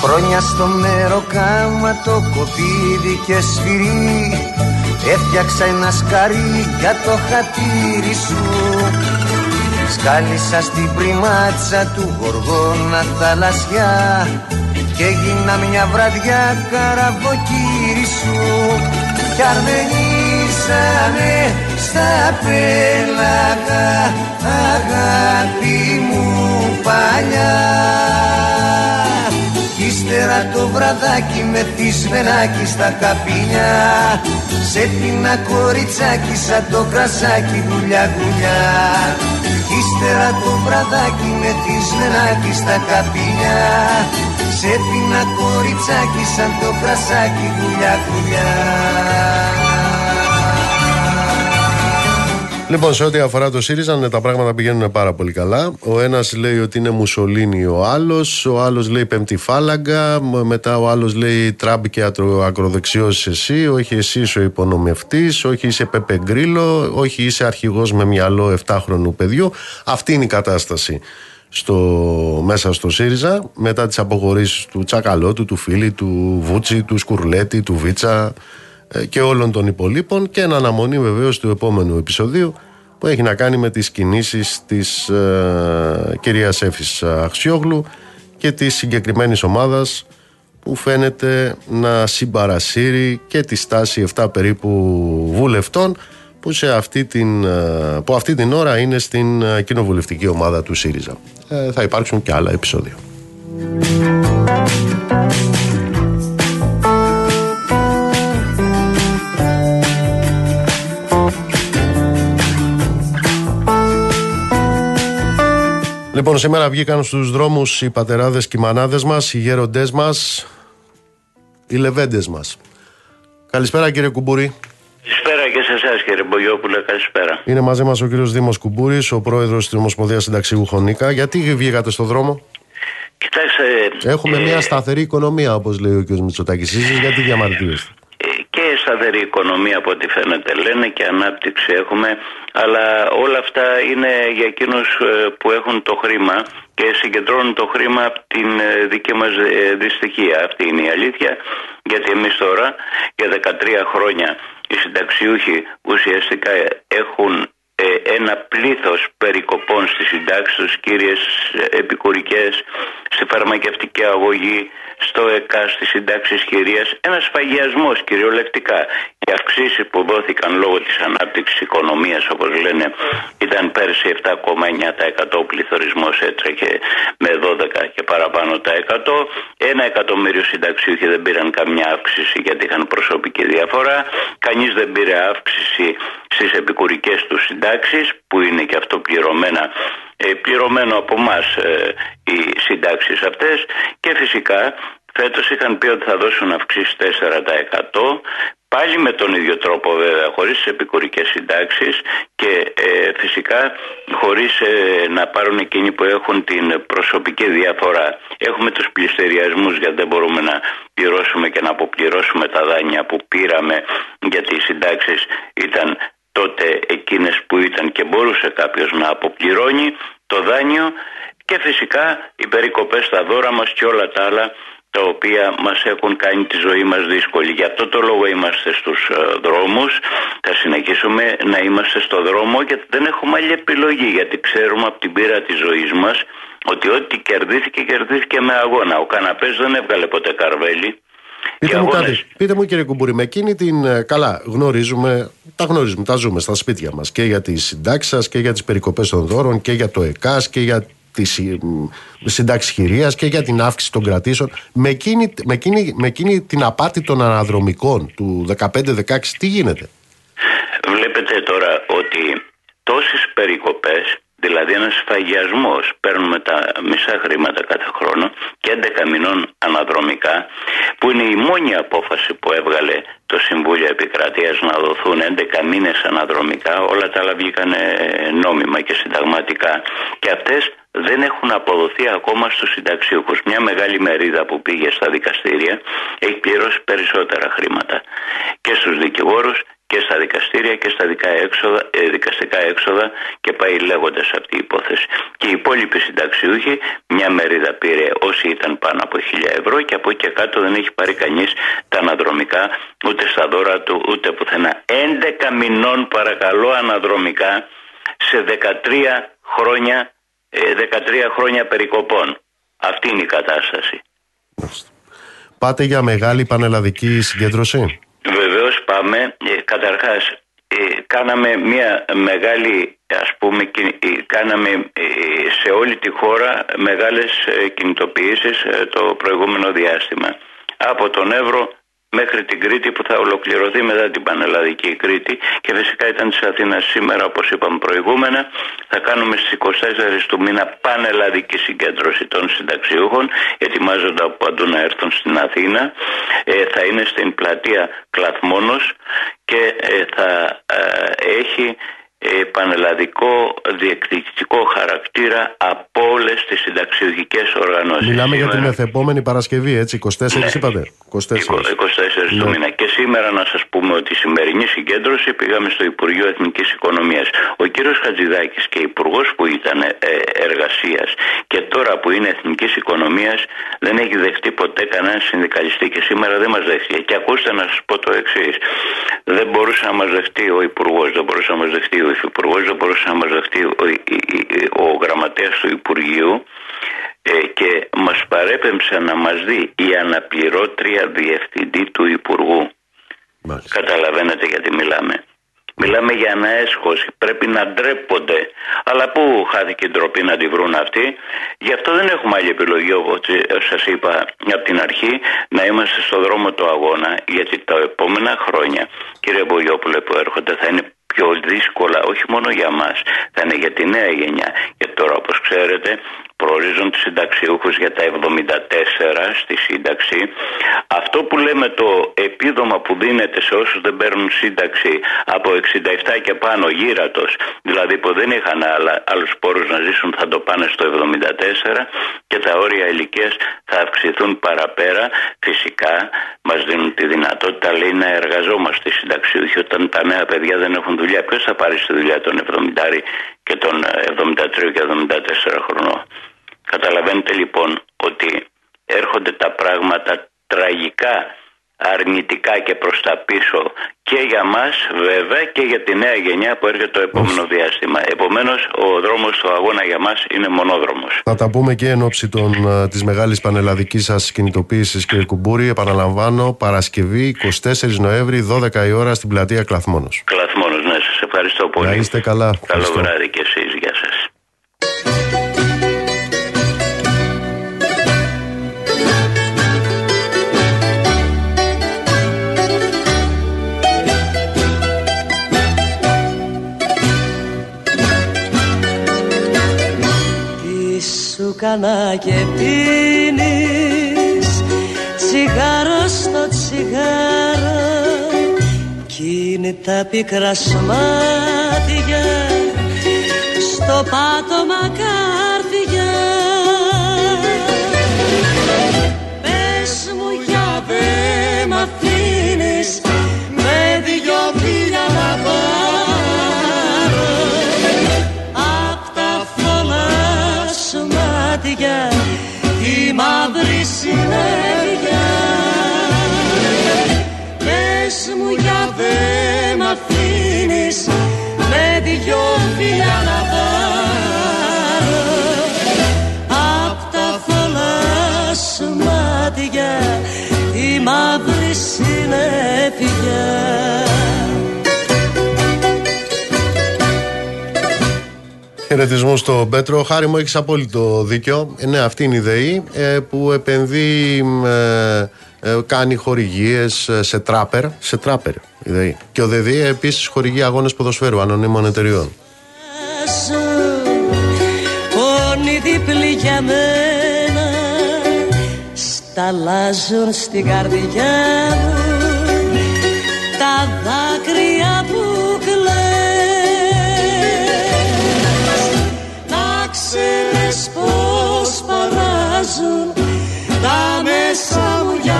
Χρόνια στο μέρο κάμα το κοπίδι και σφυρί. Έφτιαξα ένα σκαρί για το χατήρι σου. Σκάλισα στην πριμάτσα του γοργόνα θαλασσιά Και έγινα μια βραδιά καραβοκύρι σου. Κι αρμενήσαμε στα πέλαγα Αγάπη μου παλιά Ύστερα το βραδάκι με θυσμενάκι στα καπίνια. Σε πίνα κοριτσάκι σαν το κρασάκι δουλειά δουλειά Ύστερα το βραδάκι με θυσμενάκι στα καπίνια. Σε πίνα κοριτσάκι σαν το κρασάκι δουλειά δουλειά Λοιπόν, σε ό,τι αφορά το ΣΥΡΙΖΑ, ναι, τα πράγματα πηγαίνουν πάρα πολύ καλά. Ο ένας λέει ότι είναι Μουσολίνη ο άλλος, ο άλλος λέει Πέμπτη φάλαγγα, μετά ο άλλος λέει Τραμπ και ακροδεξιός εσύ, όχι εσύ είσαι ο υπονομευτής, όχι είσαι Πεπε Γκρίλο, όχι είσαι αρχηγός με μυαλό 7χρονου παιδιού. Αυτή είναι η κατάσταση στο, μέσα στο ΣΥΡΙΖΑ μετά τις αποχωρήσεις του Τσακαλώτου, του Φίλη, του Βούτσι, του Σκουρλέτη, του Βίτσα. ε, και όλων των υπολείπων και εν αναμονή βεβαίως του επόμενου επεισοδίου που έχει να κάνει με τις κινήσεις της ε, κυρίας Έφης Αξιόγλου και της συγκεκριμένης ομάδας που φαίνεται να συμπαρασύρει και τη στάση 7 περίπου βουλευτών που, σε αυτή την, ε, που αυτή την ώρα είναι στην ε, κοινοβουλευτική ομάδα του ΣΥΡΙΖΑ. θα υπάρξουν και άλλα επεισόδια. Λοιπόν, σήμερα βγήκαν στους δρόμους οι πατεράδες και οι μανάδες μας, οι γέροντές μας, οι λεβέντες μας. Καλησπέρα κύριε Κουμπούρη. Καλησπέρα και σε εσάς κύριε Μπογιόπουλε, καλησπέρα. Είναι μαζί μας ο κύριος Δήμος Κουμπούρης, ο πρόεδρος της Ομοσπονδίας Συνταξιού Χωνίκα. Γιατί βγήκατε στο δρόμο; Κοιτάξτε... Έχουμε ε, μια σταθερή οικονομία όπως λέει ο κ. Μητσοτάκης. Εσείς γιατί διαμαρτύρεστε; και σταθερή οικονομία από ό,τι φαίνεται λένε και ανάπτυξη έχουμε αλλά όλα αυτά είναι για εκείνους ε, που έχουν το χρήμα και συγκεντρώνουν το χρήμα από την ε, δική μας ε, δυστυχία. Αυτή είναι η αλήθεια γιατί εμείς τώρα για 13 χρόνια οι συνταξιούχοι ουσιαστικά έχουν ε, ένα πλήθος περικοπών στις συντάξεις, κύριες επικουρικές, στη φαρμακευτική αγωγή, στο ΕΚΑ, στις συντάξεις χειρίας, ένας σφαγιασμός κυριολεκτικά. Οι αυξήσεις που δόθηκαν λόγω της ανάπτυξης οικονομίας, όπως λένε, ήταν πέρσι 7,9% ο πληθωρισμός έτρεχε με 12 και παραπάνω τα 100. Ένα εκατομμύριο συνταξιούχοι δεν πήραν καμιά αύξηση γιατί είχαν προσωπική διαφορά. Κανείς δεν πήρε αύξηση στις επικουρικές τους συντάξεις που είναι και αυτό πληρωμένα ε, πληρωμένο από εμάς ε, οι συντάξεις αυτές. Και φυσικά φέτος είχαν πει ότι θα δώσουν αυξήσεις 4% πάλι με τον ίδιο τρόπο βέβαια χωρίς τις επικουρικές συντάξεις. Και ε, φυσικά χωρίς ε, να πάρουν εκείνοι που έχουν την προσωπική διαφορά. Έχουμε τους πληστηριασμούς γιατί δεν μπορούμε να πληρώσουμε και να αποπληρώσουμε τα δάνεια που πήραμε γιατί οι συντάξεις ήταν τότε εκείνες που ήταν και μπορούσε κάποιος να αποπληρώνει το δάνειο και φυσικά οι περικοπές στα δώρα μας και όλα τα άλλα τα οποία μας έχουν κάνει τη ζωή μας δύσκολη. Γι' αυτό το λόγο είμαστε στους ε, δρόμους, θα συνεχίσουμε να είμαστε στο δρόμο γιατί δεν έχουμε άλλη επιλογή γιατί ξέρουμε από την πείρα της ζωής μας ότι ό,τι κερδίθηκε κερδίθηκε με αγώνα. Ο καναπές δεν έβγαλε ποτέ καρβέλι. Πείτε μου, κάτι, πείτε μου κύριε Κουμπούρη, με εκείνη την. Ε, καλά, γνωρίζουμε, τα γνωρίζουμε, τα ζούμε στα σπίτια μας και για τις συντάξεις σας και για τις περικοπές των δώρων και για το ΕΚΑΣ και για τη συντάξη χειρίας και για την αύξηση των κρατήσεων. Με εκείνη, με εκείνη, με εκείνη την απάτη των αναδρομικών του 15-16, τι γίνεται; Βλέπετε τώρα ότι τόσες περικοπές Δηλαδή ένας σφαγιασμό. Παίρνουμε τα μισά χρήματα κάθε χρόνο και 11 μηνών αναδρομικά, που είναι η μόνη απόφαση που έβγαλε το Συμβούλιο Επικρατείας να δοθούν 11 μήνες αναδρομικά. Όλα τα άλλα βγήκαν νόμιμα και συνταγματικά. Και αυτές δεν έχουν αποδοθεί ακόμα στους συνταξιούχους. Μια μεγάλη μερίδα που πήγε στα δικαστήρια έχει πληρώσει περισσότερα χρήματα και στους δικηγόρους και στα δικαστήρια και στα έξοδα, ε, δικαστικά έξοδα και πάει λέγοντας αυτή η υπόθεση. Και οι υπόλοιποι συνταξιούχοι, μια μερίδα πήρε όσοι ήταν πάνω από 1000 ευρώ και από εκεί και κάτω δεν έχει πάρει κανείς τα αναδρομικά ούτε στα δώρα του ούτε πουθενά. 11 μηνών παρακαλώ αναδρομικά σε 13 χρόνια, 13 ε, χρόνια περικοπών. Αυτή είναι η κατάσταση. Πάτε για μεγάλη πανελλαδική συγκέντρωση. Βεβαίως πάμε. Ε, καταρχάς ε, κάναμε μια μεγάλη ας πούμε ε, κάναμε σε όλη τη χώρα μεγάλες κινητοποιήσεις το προηγούμενο διάστημα. Από τον Εύρο μέχρι την Κρήτη που θα ολοκληρωθεί μετά την Πανελλαδική Κρήτη. Και φυσικά ήταν της Αθήνας σήμερα όπως είπαμε προηγούμενα. Θα κάνουμε στις 24 του μήνα πανελλαδική συγκέντρωση των συνταξιούχων ετοιμάζονται από παντού να έρθουν στην Αθήνα. Ε, θα είναι στην πλατεία Κλαθμόνος και ε, θα ε, έχει πανελλαδικό διεκδικητικό χαρακτήρα από όλες τις συνταξιουργικέ οργανώσεις. Μιλάμε για την εθεπόμενη Παρασκευή, έτσι, 24 ναι. είπατε. 24, 24 ναι. του μήνα. Και σήμερα να σας πούμε ότι η σημερινή συγκέντρωση πήγαμε στο Υπουργείο Εθνικής Οικονομίας. Ο κύριος Χατζηδάκης και υπουργός που ήταν ε, εργασίας και τώρα που είναι Εθνικής Οικονομίας δεν έχει δεχτεί ποτέ κανένα συνδικαλιστή και σήμερα δεν μας δέχτηκε. Και ακούστε να σας πω το εξής. Δεν μπορούσε να μας δεχτεί ο υπουργός, δεν μπορούσε να μας δεχτεί ο υφυπουργό, δεν μπορούσε να μας δεχτεί ο, ο γραμματέας του Υπουργείου ε, και μας παρέπεμψε να μας δει η αναπληρώτρια διευθυντή του Υπουργού. Μάλιστα. Καταλαβαίνετε γιατί μιλάμε. Μιλάμε για ένα έσχος, πρέπει να ντρέπονται. Αλλά πού χάθηκε η ντροπή να τη βρουν αυτοί; Γι' αυτό δεν έχουμε άλλη επιλογή, όπως σας είπα από την αρχή, να είμαστε στο δρόμο του αγώνα, γιατί τα επόμενα χρόνια, κύριε Μπογιόπουλε που έρχονται, θα είναι πιο δύσκολα όχι μόνο για μας, θα είναι για τη νέα γενιά. Και τώρα όπως ξέρετε προορίζουν τους συνταξιούχους για τα 74 στη σύνταξη. Αυτό που λέμε το επίδομα που δίνεται σε όσους δεν παίρνουν σύνταξη από 67 και πάνω γύρατος, δηλαδή που δεν είχαν άλλα, άλλους πόρους να ζήσουν θα το πάνε στο 74 και τα όρια ηλικίας θα αυξηθούν παραπέρα. Φυσικά μας δίνουν τη δυνατότητα λέει να εργαζόμαστε συνταξιούχοι όταν τα νέα παιδιά δεν έχουν δουλειά. Ποιος θα πάρει στη δουλειά των 70 και των 73 και 74 χρονών. Καταλαβαίνετε λοιπόν ότι έρχονται τα πράγματα τραγικά αρνητικά και προς τα πίσω και για μας βέβαια και για τη νέα γενιά που έρχεται το επόμενο διάστημα. Επομένως ο δρόμος του αγώνα για μας είναι μονόδρομος. Θα τα πούμε και εν ώψη των, της μεγάλης πανελλαδικής σας κινητοποίησης κύριε Κουμπούρη. Επαναλαμβάνω Παρασκευή 24 Νοέμβρη 12 η ώρα στην πλατεία Κλαθμόνος. Κλαθμόνος, ναι σας ευχαριστώ πολύ. Να είστε καλά. Καλό βράδυ και εσείς. Γεια σας. κανά και πίνεις τσιγάρο κι είναι τα πικρά σμάτια στο πάτωμα κάρδια Πες μου για δε μ' αφήνεις με δυο φίλια να μάτια τη μαύρη συνέχεια Πες μου για δε μ' αφήνεις με δυο φιλιά να πάρω απ' τα θολά σου μάτια τη μαύρη συνέχεια Χαιρετισμού στο Πέτρο. Χάρη μου, έχεις απόλυτο δίκιο. Ε, ναι, αυτή είναι η ΔΕΗ ε, που επενδύει, ε, ε κάνει χορηγίες σε τράπερ. Σε τράπερ η ΔΕΗ. Και ο ΔΕΔΗ επίσης χορηγεί αγώνες ποδοσφαίρου ανωνύμων εταιριών. Πόνοι δίπλοι για μένα σταλάζουν στην καρδιά μου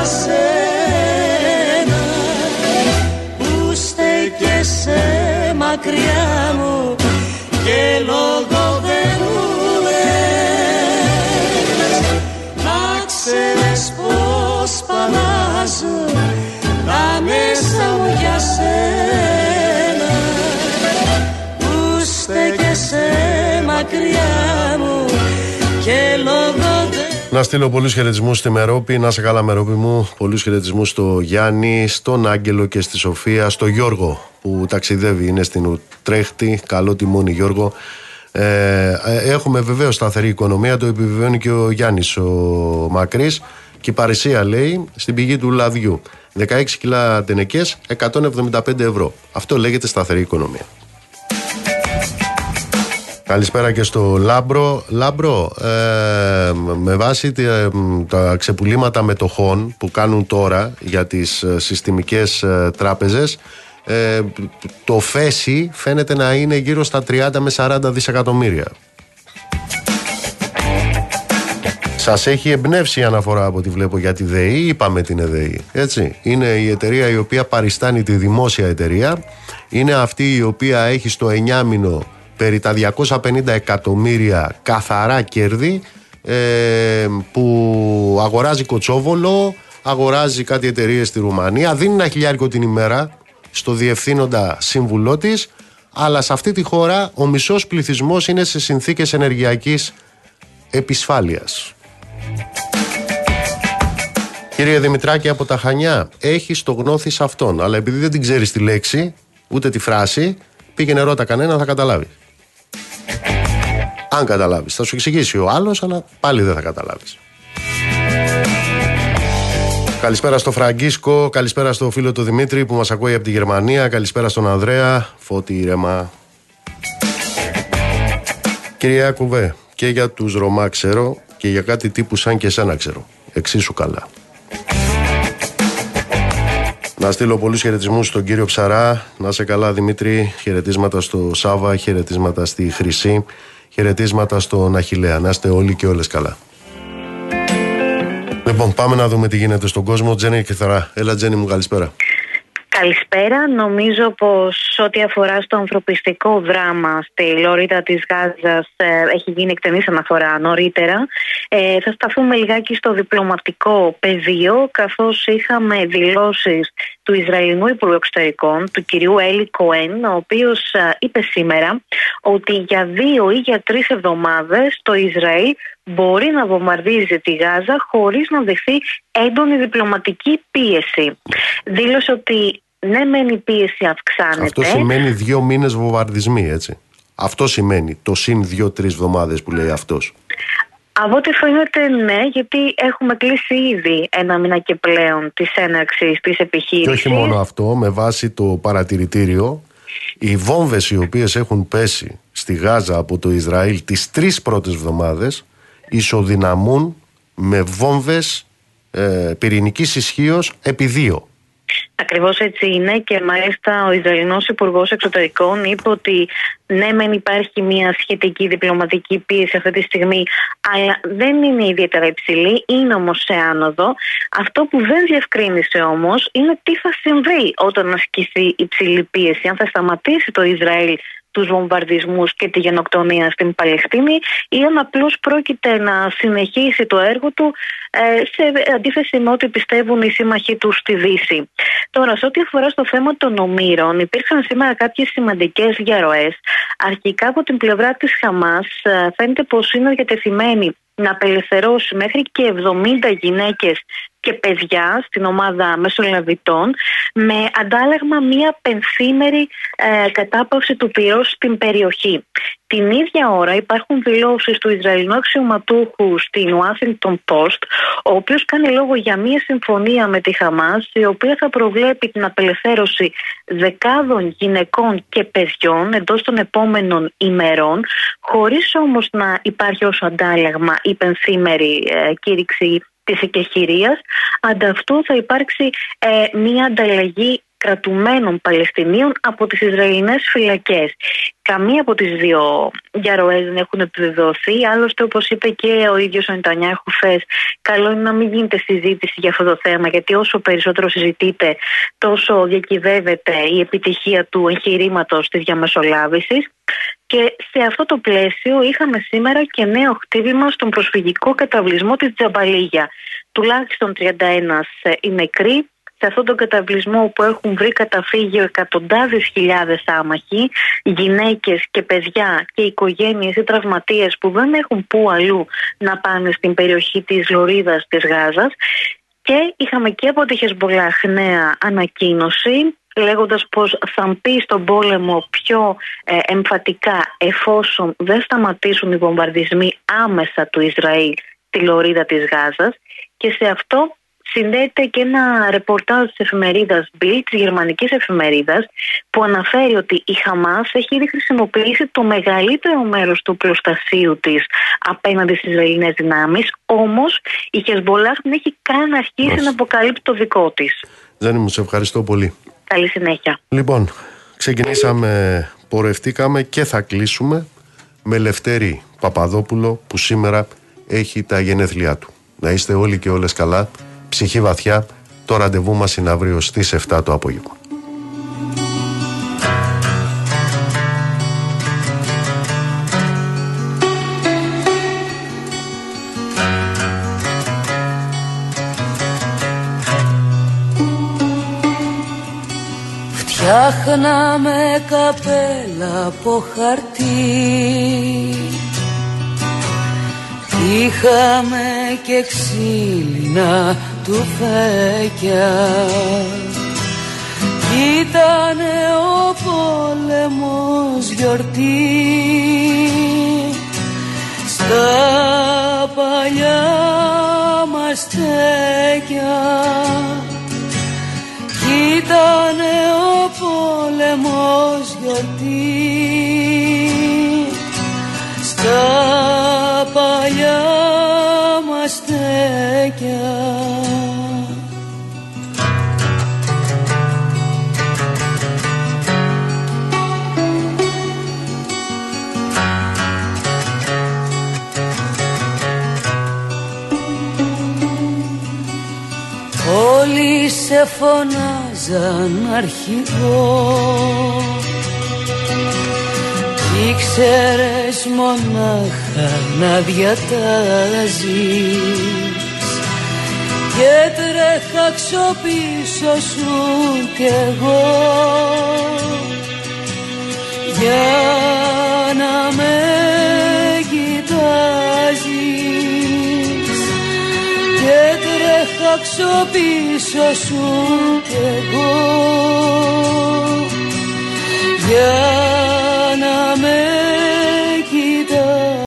σένα που στέκεσαι μακριά μου και λόγω δεν μου λες. Να ξέρεις πως παλάζουν να στείλω πολλούς χαιρετισμούς στη Μερόπη. Να σε καλά, Μερόπη μου. Πολλούς χαιρετισμούς στο Γιάννη, στον Άγγελο και στη Σοφία, στο Γιώργο που ταξιδεύει, είναι στην Ουτρέχτη. Καλό τιμόνι, Γιώργο. Ε, ε έχουμε βεβαίως σταθερή οικονομία, το επιβεβαιώνει και ο Γιάννης ο Μακρύς. Και η Παρισία λέει στην πηγή του λαδιού. 16 κιλά τενεκές, 175 ευρώ. Αυτό λέγεται σταθερή οικονομία. Καλησπέρα και στο Λάμπρο. Λάμπρο, ε, με βάση τα, τα ξεπουλήματα μετοχών που κάνουν τώρα για τις ε, συστημικές ε, τράπεζες, ε, το φέσι φαίνεται να είναι γύρω στα 30 με 40 δισεκατομμύρια. Σας έχει εμπνεύσει η αναφορά από ό,τι βλέπω για τη ΔΕΗ, είπαμε την ΔΕΗ, έτσι. Είναι η εταιρεία η οποία παριστάνει τη δημόσια εταιρεία, είναι αυτή η οποία έχει στο εννιάμινο περί τα 250 εκατομμύρια καθαρά κέρδη ε, που αγοράζει κοτσόβολο, αγοράζει κάτι εταιρείες στη Ρουμανία, δίνει ένα χιλιάρικο την ημέρα στο διευθύνοντα σύμβουλό της, αλλά σε αυτή τη χώρα ο μισός πληθυσμός είναι σε συνθήκες ενεργειακής επισφάλειας. Κύριε Δημητράκη από τα Χανιά, έχεις το γνώθι σε αυτόν, αλλά επειδή δεν την ξέρεις τη λέξη, ούτε τη φράση, πήγαινε ρώτα κανένα, θα καταλάβεις. Αν καταλάβεις. Θα σου εξηγήσει ο άλλος, αλλά πάλι δεν θα καταλάβεις. Καλησπέρα στο Φραγκίσκο, καλησπέρα στο φίλο του Δημήτρη που μας ακούει από τη Γερμανία, καλησπέρα στον Ανδρέα, φώτη ήρεμα. Κυρία Κουβέ, και για τους Ρωμά ξέρω και για κάτι τύπου σαν και εσένα ξέρω. Εξίσου καλά. Να στείλω πολλούς χαιρετισμούς στον κύριο Ψαρά. Να σε καλά Δημήτρη. Χαιρετίσματα στο Σάβα, χαιρετίσματα στη Χρυσή. Χαιρετίσματα στον Αχιλέα. Να είστε όλοι και όλες καλά. Λοιπόν, πάμε να δούμε τι γίνεται στον κόσμο. Τζένι και Θαρά. Έλα, Τζένι μου, καλησπέρα. Καλησπέρα. Νομίζω πως ό,τι αφορά στο ανθρωπιστικό δράμα στη Λωρίδα της Γάζας ε, έχει γίνει εκτενής αναφορά νωρίτερα. Ε, θα σταθούμε λιγάκι στο διπλωματικό πεδίο καθώς είχαμε δηλώσεις του Ισραηλινού Υπουργού Εξωτερικών, του κυρίου Έλλη Κοέν, ο οποίος ε, είπε σήμερα ότι για δύο ή για τρεις εβδομάδες το Ισραήλ μπορεί να βομβαρδίζει τη Γάζα χωρίς να δεχθεί έντονη διπλωματική πίεση. Δήλωσε ότι ναι, μεν η πίεση αυξάνεται. Αυτό σημαίνει δύο μήνες βομβαρδισμοί, έτσι. Αυτό σημαίνει το συν δύο-τρεις εβδομάδες που λέει αυτός. Από ό,τι φαίνεται ναι, γιατί έχουμε κλείσει ήδη ένα μήνα και πλέον της έναρξης της επιχείρησης. Και όχι μόνο αυτό, με βάση το παρατηρητήριο, οι βόμβες οι οποίες έχουν πέσει στη Γάζα από το Ισραήλ τις τρεις πρώτες εβδομάδες ισοδυναμούν με βόμβες ε, πυρηνικής ισχύως επί δύο. Ακριβώς έτσι είναι και μάλιστα ο Ισραηλινός Υπουργός Εξωτερικών είπε ότι ναι, μεν υπάρχει μια σχετική διπλωματική πίεση αυτή τη στιγμή, αλλά δεν είναι ιδιαίτερα υψηλή, είναι όμως σε άνοδο. Αυτό που δεν διευκρίνησε όμως είναι τι θα συμβεί όταν ασκηθεί υψηλή πίεση, αν θα σταματήσει το Ισραήλ τους βομβαρδισμούς και τη γενοκτονία στην Παλαιστίνη ή αν απλώς πρόκειται να συνεχίσει το έργο του ε, σε αντίθεση με ό,τι πιστεύουν οι σύμμαχοί του στη Δύση. Τώρα, σε ό,τι αφορά στο θέμα των ομήρων, υπήρξαν σήμερα κάποιες σημαντικές διαρροές. Αρχικά από την πλευρά της Χαμάς ε, φαίνεται πως είναι διατεθειμένη να απελευθερώσει μέχρι και 70 γυναίκες και παιδιά στην ομάδα μεσολαβητών με αντάλλαγμα μία πενθήμερη ε, κατάπαυση του πυρός στην περιοχή. Την ίδια ώρα υπάρχουν δηλώσεις του Ισραηλινού αξιωματούχου στην Washington Post, ο οποίος κάνει λόγο για μία συμφωνία με τη Χαμάς, η οποία θα προβλέπει την απελευθέρωση δεκάδων γυναικών και παιδιών εντός των επόμενων ημερών, χωρίς όμως να υπάρχει ως αντάλλαγμα η πενθήμερη ε, κήρυξη της εκεχηρίας. Ανταυτού θα υπάρξει ε, μία ανταλλαγή κρατουμένων Παλαιστινίων από τις Ισραηλινές φυλακές. Καμία από τις δύο διαρροές δεν έχουν επιβεβαιωθεί. Άλλωστε, όπως είπε και ο ίδιος ο Νιτανιάχου χθες, καλό είναι να μην γίνεται συζήτηση για αυτό το θέμα, γιατί όσο περισσότερο συζητείτε, τόσο διακυβεύεται η επιτυχία του εγχειρήματος της διαμεσολάβησης. Και σε αυτό το πλαίσιο είχαμε σήμερα και νέο χτύπημα στον προσφυγικό καταβλισμό της Τζαμπαλίγια. Τουλάχιστον 31 οι νεκροί, σε αυτόν τον καταβλισμό που έχουν βρει καταφύγιο εκατοντάδες χιλιάδες άμαχοι, γυναίκες και παιδιά και οικογένειες ή τραυματίες που δεν έχουν πού αλλού να πάνε στην περιοχή της Λωρίδας της Γάζας και είχαμε και από τη Χεσμολάχ νέα ανακοίνωση λέγοντας πως θα μπει στον πόλεμο πιο ε, εμφατικά εφόσον δεν σταματήσουν οι βομβαρδισμοί άμεσα του Ισραήλ στη λωρίδα της Γάζας και σε αυτό συνδέεται και ένα ρεπορτάζ της εφημερίδας Bild, της γερμανικής εφημερίδας, που αναφέρει ότι η Χαμάς έχει ήδη χρησιμοποιήσει το μεγαλύτερο μέρος του προστασίου της απέναντι στις Ισραηλινές δυνάμεις, όμως η Χεσμολάχ δεν έχει καν αρχίσει να αποκαλύπτει το δικό της. Ζένη μου, σε ευχαριστώ πολύ. Καλή συνέχεια. Λοιπόν, ξεκινήσαμε, πορευτήκαμε και θα κλείσουμε με Λευτέρη Παπαδόπουλο που σήμερα έχει τα γενέθλιά του. Να είστε όλοι και όλες καλά ψυχή βαθιά. Το ραντεβού μας είναι αύριο στις 7 το απόγευμα. Φτιάχναμε καπέλα από χαρτί. Είχαμε και ξύλινα τουφέκια. Ήτανε ο πόλεμος γιορτή. Στα παλιά μας στέκια Ήτανε ο πόλεμος γιορτή. Στα παλιά μας στέκια. Όλοι σε φωνάζουν σαν αρχηγό Ήξερες μονάχα να διατάζεις και τρέχα ξοπίσω σου κι εγώ. Για να με κοιτάζεις ψάξω πίσω σου κι εγώ. Για να με